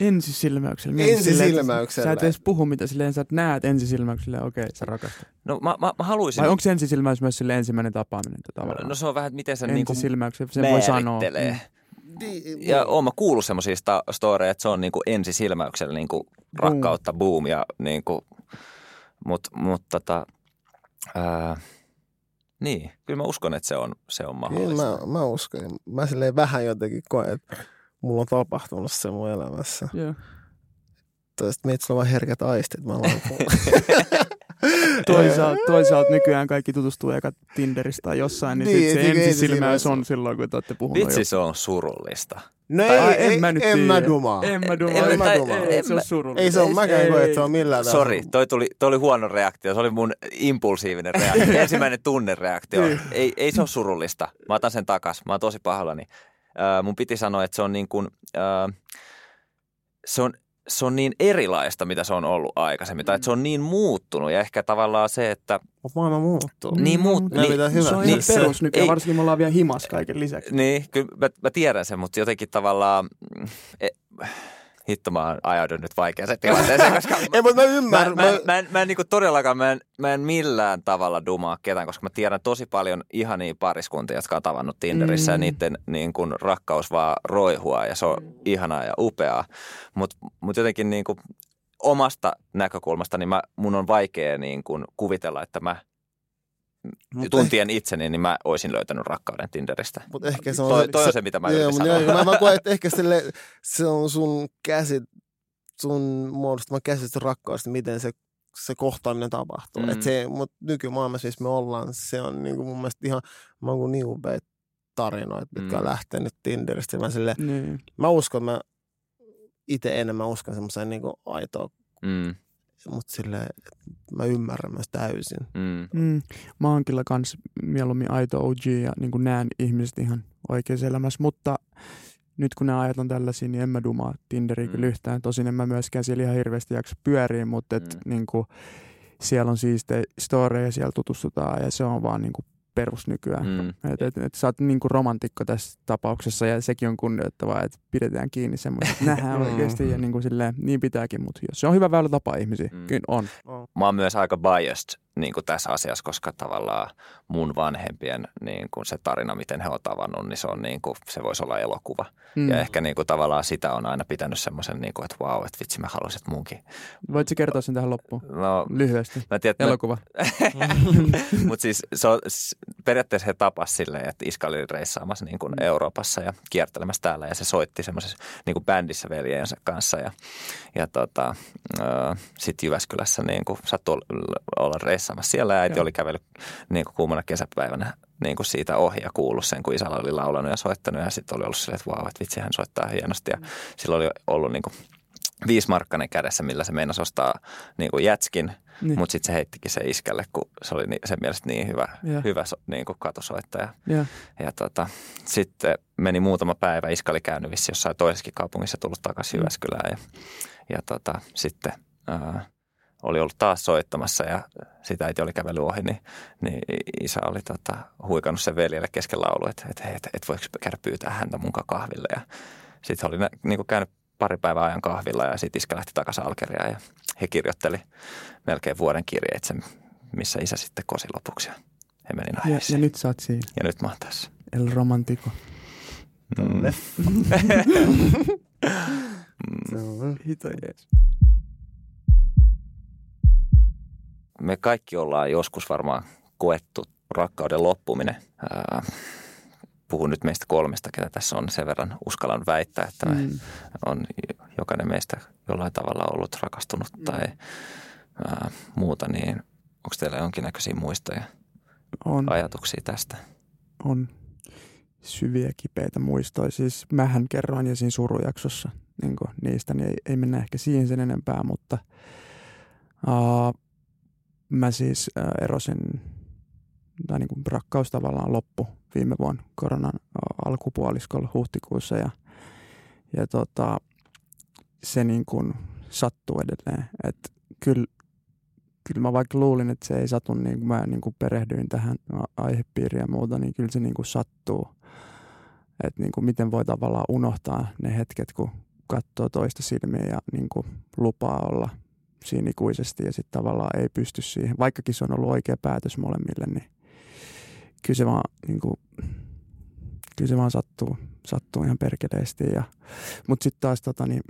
Ensisilmäyksellä. Ensisilmäyksellä. Sä et edes puhu mitä silleen, sä näet ensisilmäyksellä, okei, sä rakastat. no mä, mä, mä haluaisin... Vai onko se ensisilmäys myös sille ensimmäinen tapaaminen? Tavallaan? No se on vähän, että miten sen niinku sen voi sanoa. Mm. Ja oon mä kuullut semmoisia storeja, että se on niinku ensisilmäyksellä niinku rakkautta, boom. Ja niinku, mut, mut tota, ää, niin, kyllä mä uskon, että se on, se on Niin, mahdollista. mä, mä uskon. Mä silleen vähän jotenkin koen, että mulla on tapahtunut se mun elämässä. Joo. Toista meitä on vaan herkät aistit. Mä Toisaalta, toisaalta nykyään kaikki tutustuu eka Tinderistä tai jossain, niin, Niin, sit se niin, ensisilmäys on silloin, kun te olette puhunut Vitsi, se on surullista. No Tai- ei, en mä nyt en mä tiedä. dumaa. En mä dumaa. En En mä tai- dumaa. Ei, en se on surullista. Ei se on, mäkään Ei, koe, että se on millään tavalla. Sori, toi tuli, toi oli huono reaktio. Se oli mun impulsiivinen reaktio. Ensimmäinen tunnereaktio. Niin. ei, ei se ole surullista. Mä otan sen takas. Mä oon tosi pahallani. Äh, mun piti sanoa, että se on niin kuin, äh, se on, se on niin erilaista, mitä se on ollut aikaisemmin. Tai että se on niin muuttunut ja ehkä tavallaan se, että Mutta maailma muuttuu. Niin muut- mutta niin- pitää Se on hyväksyä ihan perus nykyään, Ei- varsinkin me ollaan vielä himas kaiken lisäksi. niin, kyllä mä, mä tiedän sen, mutta jotenkin tavallaan, mm, e, hitto mä oon ajaudun nyt vaikeaseen tilanteeseen, koska Ei, mutta mä Mä, ymmärrän. mä, mä, mä, en, mä en niinku todellakaan, mä en, mä en millään tavalla dumaa ketään, koska mä tiedän tosi paljon ihania pariskuntia, jotka on tavannut Tinderissä mm. ja Mm. niiden niin kun, rakkaus vaan roihua ja se on ihanaa ja upeaa. Mutta mut jotenkin niin kun, omasta näkökulmasta niin mä, mun on vaikea niin kun, kuvitella, että mä Mut tuntien itseni, niin mä olisin löytänyt rakkauden Tinderistä. Mutta ehkä se on... Toi, toi on se, mitä mä Joo, yritin mut sanoa. joo, mä, mä koen, että ehkä sille, se on sun käsit, sun muodostama käsitys rakkaudesta, miten se se kohtaaminen tapahtuu. Mm. Mm. Et se, nykymaailmassa, missä me ollaan, se on niin kuin mun mielestä ihan, mä oon kuin new tarinoita, mitkä Mm. on lähtenyt Tinderistä. Mä, sille, Niin. mä uskon, mä itse enemmän uskon semmoiseen niin aitoon, Mm, mutta sille, että mä ymmärrän myös täysin. mm, Mm. Mä oon kyllä kans mieluummin aito OG ja niin kuin näen ihmiset ihan oikeassa elämässä, mutta nyt kun nämä ajat on tällaisia, niin en mä dumaa Tinderiä Mm. kyllä yhtään. Tosin en mä myöskään siellä ihan hirveästi jaksa pyöriä, mutta et, Mm. niin kuin, siellä on siistejä storeja, siellä tutustutaan ja se on vaan niin kuin perus nykyään. mm. Et, et, et sä oot niin kuin romantikko tässä tapauksessa ja sekin on kunnioittavaa, että pidetään kiinni semmoista, että nähdään Mm. oikeasti ja niin, kuin silleen, niin pitääkin, mutta jos se on hyvä väylä tapa ihmisiä, Mm. kyllä on. Mä oon myös aika biased niin kuin tässä asiassa, koska tavallaan mun vanhempien niin kuin se tarina, miten he on tavannut, niin se, on niin kuin, se voisi olla elokuva. Mm. Ja ehkä niin kuin, tavallaan sitä on aina pitänyt semmoisen, niin kuin, että vau, wow, että vitsi mä haluaisin, että munkin. Voitko kertoa sen tähän loppuun? No, Lyhyesti. mä tiedän, mä- Elokuva. Mutta siis se on, periaatteessa he tapas silleen, että iska oli reissaamassa niin kuin Euroopassa ja kiertelemässä täällä ja se soitti semmoisessa niin kuin bändissä veljensä kanssa ja, ja tota, sitten Jyväskylässä niin kuin sattui olla reissaamassa siellä ja äiti Joo. oli kävellyt niin kuin kuumana kesäpäivänä niin kuin siitä ohi ja kuullut sen, kun isällä oli laulanut ja soittanut ja sitten oli ollut silleen, että vau, että vitsi hän soittaa hienosti ja silloin oli ollut niin kuin viisimarkkanen kädessä, millä se meinasi ostaa niin kuin jätskin, Niin. mutta sitten se heittikin se iskälle, kun se oli ni- sen mielestä niin hyvä, Joo. hyvä so, niin kuin katusoittaja. Ja. Ja tota, sitten meni muutama päivä, iskä oli käynyt vissi jossain toisessakin kaupungissa, tullut takaisin Mm. Jyväskylään ja, ja tota, sitten ää, oli ollut taas soittamassa ja sitä äiti oli kävellyt ohi, niin, niin isä oli tota, huikannut sen veljelle kesken laulu, että et, et, et voiko käydä pyytää häntä mun kanssa kahville. Ja sitten oli nä- niin kuin käynyt pari päivää ajan kahvilla ja sitten iskä lähti takaisin Algeriaan ja he kirjoitteli melkein vuoden kirjeitse, missä isä sitten kosi lopuksi ja he meni Ja, ja nyt sä oot siinä. ja nyt mä oon tässä. El Romantico. Mm. Se on. Hito jees. Me kaikki ollaan joskus varmaan koettu rakkauden loppuminen. Ää, puhun nyt meistä kolmesta, ketä tässä on sen verran uskallan väittää, että me Mm. on jokainen meistä jollain tavalla ollut rakastunut tai ää, muuta, niin onko teillä jonkinnäköisiä muistoja, On, ajatuksia tästä? on syviä kipeitä muistoja. Siis mähän kerroin jo siinä surujaksossa niin niistä, niin ei, ei mennä ehkä siihen sen enempää, mutta uh, mä siis erosin, tai niin kuin rakkaus tavallaan loppu viime vuonna koronan alkupuoliskolla huhtikuussa ja, ja tota, se niin kuin sattuu edelleen. Että kyllä, kyllä mä vaikka luulin, että se ei satu, niin kuin mä niin kuin perehdyin tähän aihepiiriin ja muuta, niin kyllä se niin kuin sattuu. Että niin kuin miten voi tavallaan unohtaa ne hetket, kun katsoo toista silmiä ja niin kuin lupaa olla siinä ikuisesti ja sitten tavallaan ei pysty siihen. Vaikkakin se on ollut oikea päätös molemmille, niin kyllä se vaan, niin kuin, kyllä se vaan sattuu, sattuu ihan perkeleesti. Ja, mutta sitten taas tota, niin,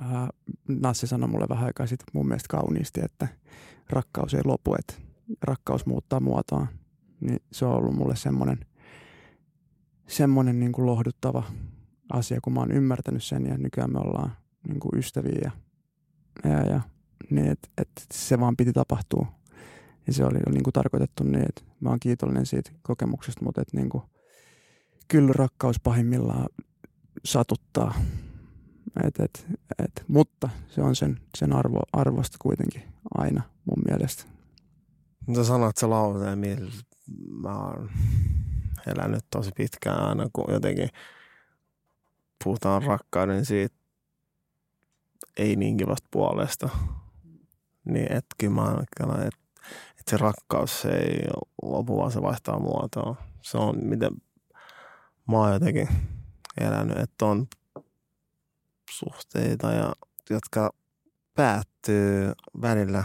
ää, Nassi sanoi mulle vähän aikaa sitten mun mielestä kauniisti, että rakkaus ei lopu, että rakkaus muuttaa muotoaan. Niin se on ollut mulle semmoinen, semmoinen niin kuin lohduttava asia, kun mä oon ymmärtänyt sen ja nykyään me ollaan niin kuin ystäviä ja, ja, ja niin, että et se vaan piti tapahtua. Ja se oli niin kuin tarkoitettu niin, että mä oon kiitollinen siitä kokemuksesta, mutta että niin kuin, kyllä rakkaus pahimmillaan satuttaa. Et, et, et, mutta se on sen, sen arvo, arvosta kuitenkin aina mun mielestä. Sä sanoit se lauseen, millä mä oon elänyt tosi pitkään aina, kun jotenkin puhutaan rakkauden siitä ei niin kivasta puolesta. Niin et mä että, että se rakkaus se ei lopu, vaan se vaihtaa muotoa. Se on miten mä oon jotenkin elänyt, että on suhteita, ja, jotka päättyy välillä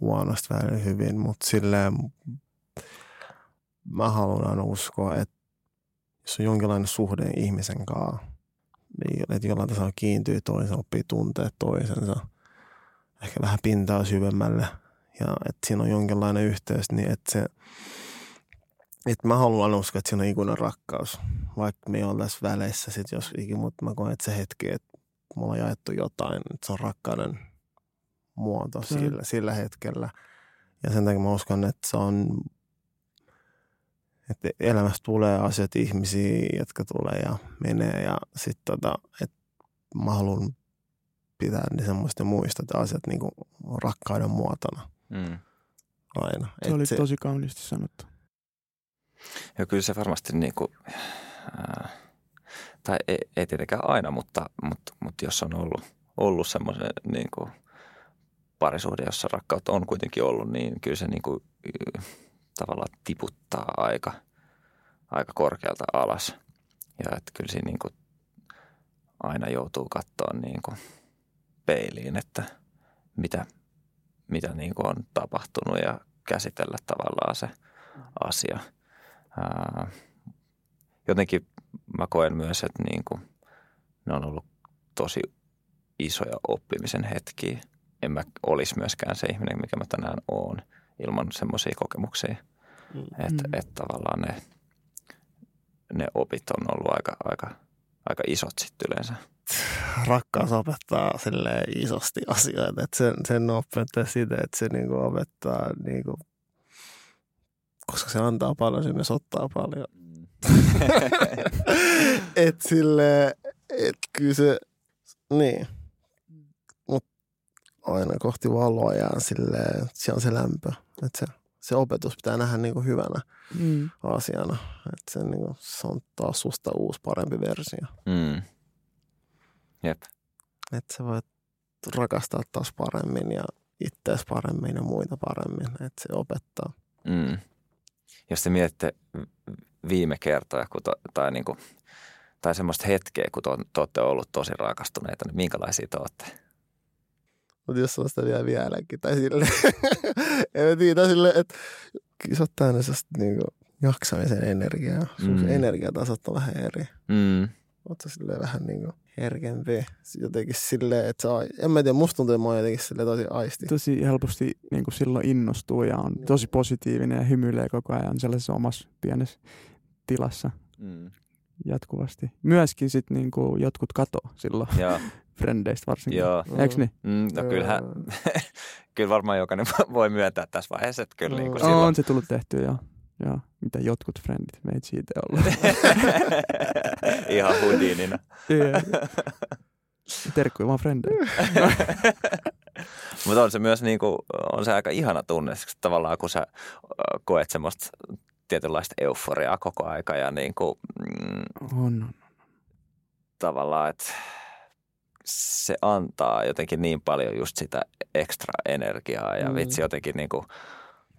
huonosti, välillä hyvin, mutta silleen mä haluan aina uskoa, että jos on jonkinlainen suhde ihmisen kanssa, että jollain tasolla kiintyy toisen, oppii tuntea toisensa, ehkä vähän pintaa syvemmälle. Ja että siinä on jonkinlainen yhteys, niin että se, että mä haluan uskoa, että siinä on ikuinen rakkaus, vaikka me tässä väleissä sit jos ikin, mutta mä koen, että se hetki, että mulla on jaettu jotain, että se on rakkauden muoto sillä, sillä hetkellä. Ja sen takia mä uskon, että se on, että elämässä tulee asiat, ihmisiä, jotka tulee ja menee. Ja sitten tota, että mä haluan pitää ne semmoista ja muistaa, että asiat niin kuin rakkauden muotona Mm. aina. Se Et oli tosi kauniisti sanottu. Ja kyllä se varmasti niin kuin, ää, tai ei, ei tietenkään aina, mutta, mutta, mutta jos on ollut, ollut semmoisen niin kuin parisuhde, jossa rakkautta on kuitenkin ollut, niin kyllä se niin kuin, y, tavallaan tiputtaa aika, aika korkealta alas. Ja että kyllä siinä niin kuin aina joutuu katsoa niin kuin peiliin, että mitä, mitä niin kuin on tapahtunut ja käsitellä tavallaan se asia. Ää, jotenkin mä koen myös, että niin kuin, ne on ollut tosi isoja oppimisen hetkiä. En mä olisi myöskään se ihminen, mikä mä tänään oon ilman semmoisia kokemuksia. Mm. Että Mm. et tavallaan ne, ne opit on ollut aika, aika, aika isot sitten yleensä. rakkaus opettaa sille isosti asioita. Että sen, sen opettaa sitä, että se niinku opettaa, niinku, koska se antaa paljon, se myös ottaa paljon. et sille, et kyllä se, niin. Aina kohti valoa ja sille, se on se lämpö. Että se, se opetus pitää nähdä niinku hyvänä Mm. asiana. Että se, niinku, se on taas susta uusi parempi versio. mm. Jep. että sä voit rakastaa taas paremmin ja itseäsi paremmin ja muita paremmin, että se opettaa. Mm. Jos te mietitte viime kertoja kun to, tai, niin kuin, tai semmoista hetkeä, kun to, te olette ollut tosi rakastuneita, niin minkälaisia te olette? Mutta jos on sitä vielä vieläkin, tai sille, en tiedä, sille, että kisat täynnä sellaista niinku jaksamisen energiaa. Sun Mm. energiatasot on vähän eri. Mm. Oletko silleen vähän niinku herkempi. Jotenkin silleen, että sä, ai- en mä tiedä, musta tuntuu, että mä oon jotenkin silleen tosi aisti. Tosi helposti niin kuin silloin innostuu ja on tosi positiivinen ja hymyilee koko ajan sellaisessa omassa pienessä tilassa Mm. Jatkuvasti. Myöskin sit niin kuin jotkut katoo silloin Joo, frendeistä varsinkin. joo. Eikö niin? Mm, no kyllähän, kyllä varmaan jokainen voi myöntää tässä vaiheessa, että kyllä niin kuin Mm. silloin. On se tullut tehtyä, joo. joo. Mitä jotkut frendit meitä siitä olla. Ihan Houdinina. Terkkuja vaan frendejä. Mutta on se myös niin kuin, on se aika ihana tunne, tavallaan kun sä koet semmoista tietynlaista euforiaa koko aika ja niin kuin, mm, On, tavallaan, että se antaa jotenkin niin paljon just sitä ekstra energiaa ja Mm. vitsi jotenkin niin kuin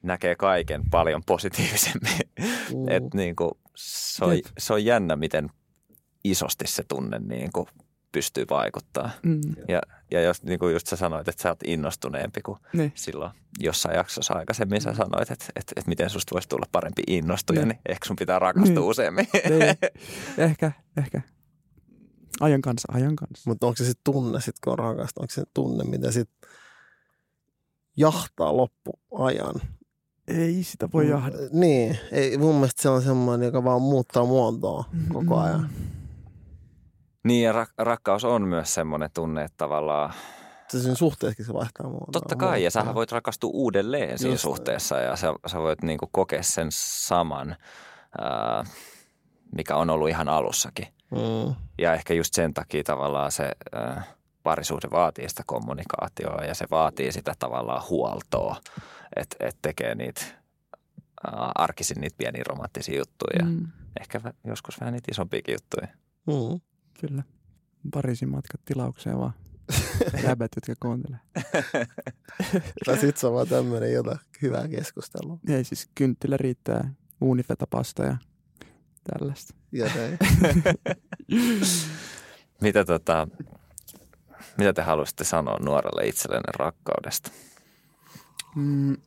näkee kaiken paljon positiivisemmin. Mm. että niin kuin, se, on, Jep. se on jännä, miten isosti se tunne niin kuin pystyy vaikuttaa. Mm. Ja jos niin kuin just sä sanoit, että sä oot innostuneempi kuin Niin. silloin jossain jaksossa aikaisemmin sä sanoit, että, että, että miten susta voisi tulla parempi innostuja, Niin. niin ehkä sun pitää rakastua Niin. useammin. Niin. ehkä, ehkä. Ajan kanssa, ajan kanssa. Mutta onko se sitten tunne, sit, kun on rakasta, onko se tunne, mitä sitten jahtaa loppuajan? Ei sitä voi. Mm, Niin, ei, mun mielestä se on semmoinen, joka vaan muuttaa muotoa koko ajan. Niin ja rak- rakkaus on myös semmoinen tunne, että tavallaan Se siinä suhteessakin se vaihtaa muotoa. totta kai ja sähän voit rakastua uudelleen siinä Just suhteessa ja sä, sä voit niin kuin kokea sen saman, ää, mikä on ollut ihan alussakin. Mm. Ja ehkä just sen takia tavallaan se äh, parisuhde vaatii sitä kommunikaatioa ja se vaatii sitä tavallaan huoltoa, että et tekee niitä äh, arkisin niitä pieniä romanttisia juttuja ja Mm, ehkä joskus vähän niitä isompiakin juttuja. Mm. Kyllä. Pariisin matkat tilaukseen vaan. Jäbät, jotka kuuntelee. Tai sit se on vaan tämmöinen jotain hyvää keskustelua. Ei siis kynttilä riittää, uunifetapasta ja tällaista. Ja. Mitä, tota, mitä te haluaisitte sanoa nuorelle itsellenne rakkaudesta? Mm,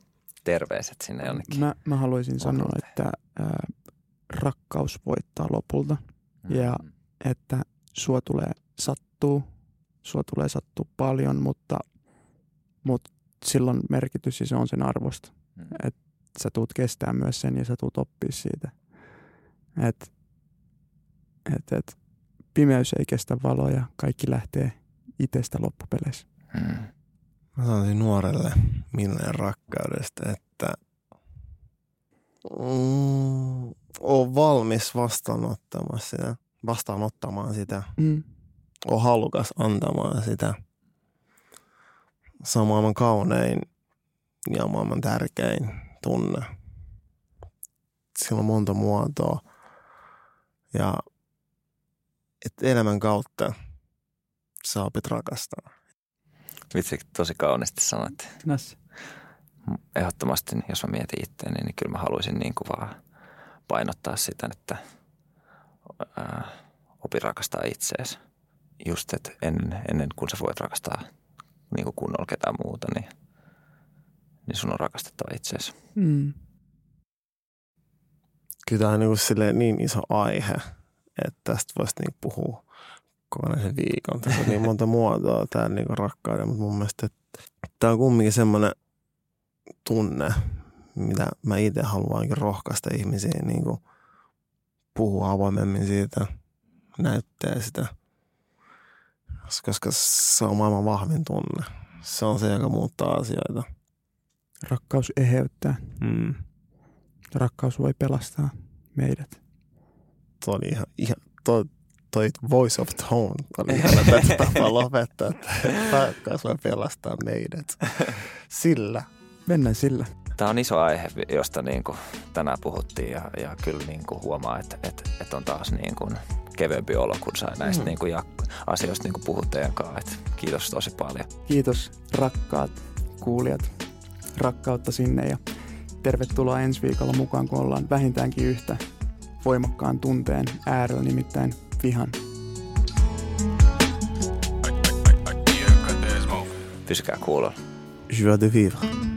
Terveiset sinne jonnekin. mä, mä haluaisin sanoa, että ää, rakkaus voittaa lopulta. ja- Mm. että sua tulee sattuu, sua tulee sattuu paljon, mutta, mutta silloin merkitys ja se on sen arvosta. Mm. Sä tuut kestää myös sen ja sä tuut oppia siitä. Et, et, et, pimeys ei kestä valoa ja kaikki lähtee itsestä loppupeleissä. Mm. Mä sanoisin nuorelle minulle rakkaudesta, että mm, on valmis vastaanottamaan sitä, vastaanottamaan sitä. Mm. On halukas antamaan sitä. Se on maailman kaunein ja maailman tärkein tunne. Sillä on monta muotoa. Ja että elämän kautta sä opit rakastaa. Vitsi, tosi kauniisti sanoit. Näs. Ehdottomasti, jos mä mietin itseäni, niin kyllä mä haluaisin niin kuin vaan painottaa sitä, että ää, opi rakastaa itseesi. Just, että ennen, ennen kuin sä voit rakastaa niin kuin kunnolla ketään muuta, niin, niin sun on rakastettava itseesi. Mm. Kyllä tämä on niin, kuin niin iso aihe, että tästä voisi niin puhua kokonaisen viikon. Tässä on niin monta muotoa täällä niin rakkauden, mutta mun mielestä että tämä on kumminkin semmoinen tunne, mitä mä itse haluankin rohkaista ihmisiä niin kuin puhua avoimemmin siitä, näyttää sitä. Koska se on maailman vahvin tunne. Se on se, joka muuttaa asioita. Rakkaus eheyttää. Mm. Rakkaus voi pelastaa meidät. Tuo oli ihan, ihan toi, toi voice of tone oli ihan tätä tapaa lopettaa, että rakkaus voi pelastaa meidät. Sillä. Mennään sillä. Tämä on iso aihe, josta niin kuin tänään puhuttiin ja, ja kyllä niin kuin huomaa, että, että, että on taas niin kuin kevyempi olo, kun sai näistä mm. niin kuin asioista niin kuin kanssa. Että kiitos tosi paljon. Kiitos rakkaat kuulijat. Rakkautta sinne ja tervetuloa ensi viikolla mukaan, kun ollaan vähintäänkin yhtä voimakkaan tunteen äärellä, nimittäin vihan. Pysykää kuulolla. Joie de vivre.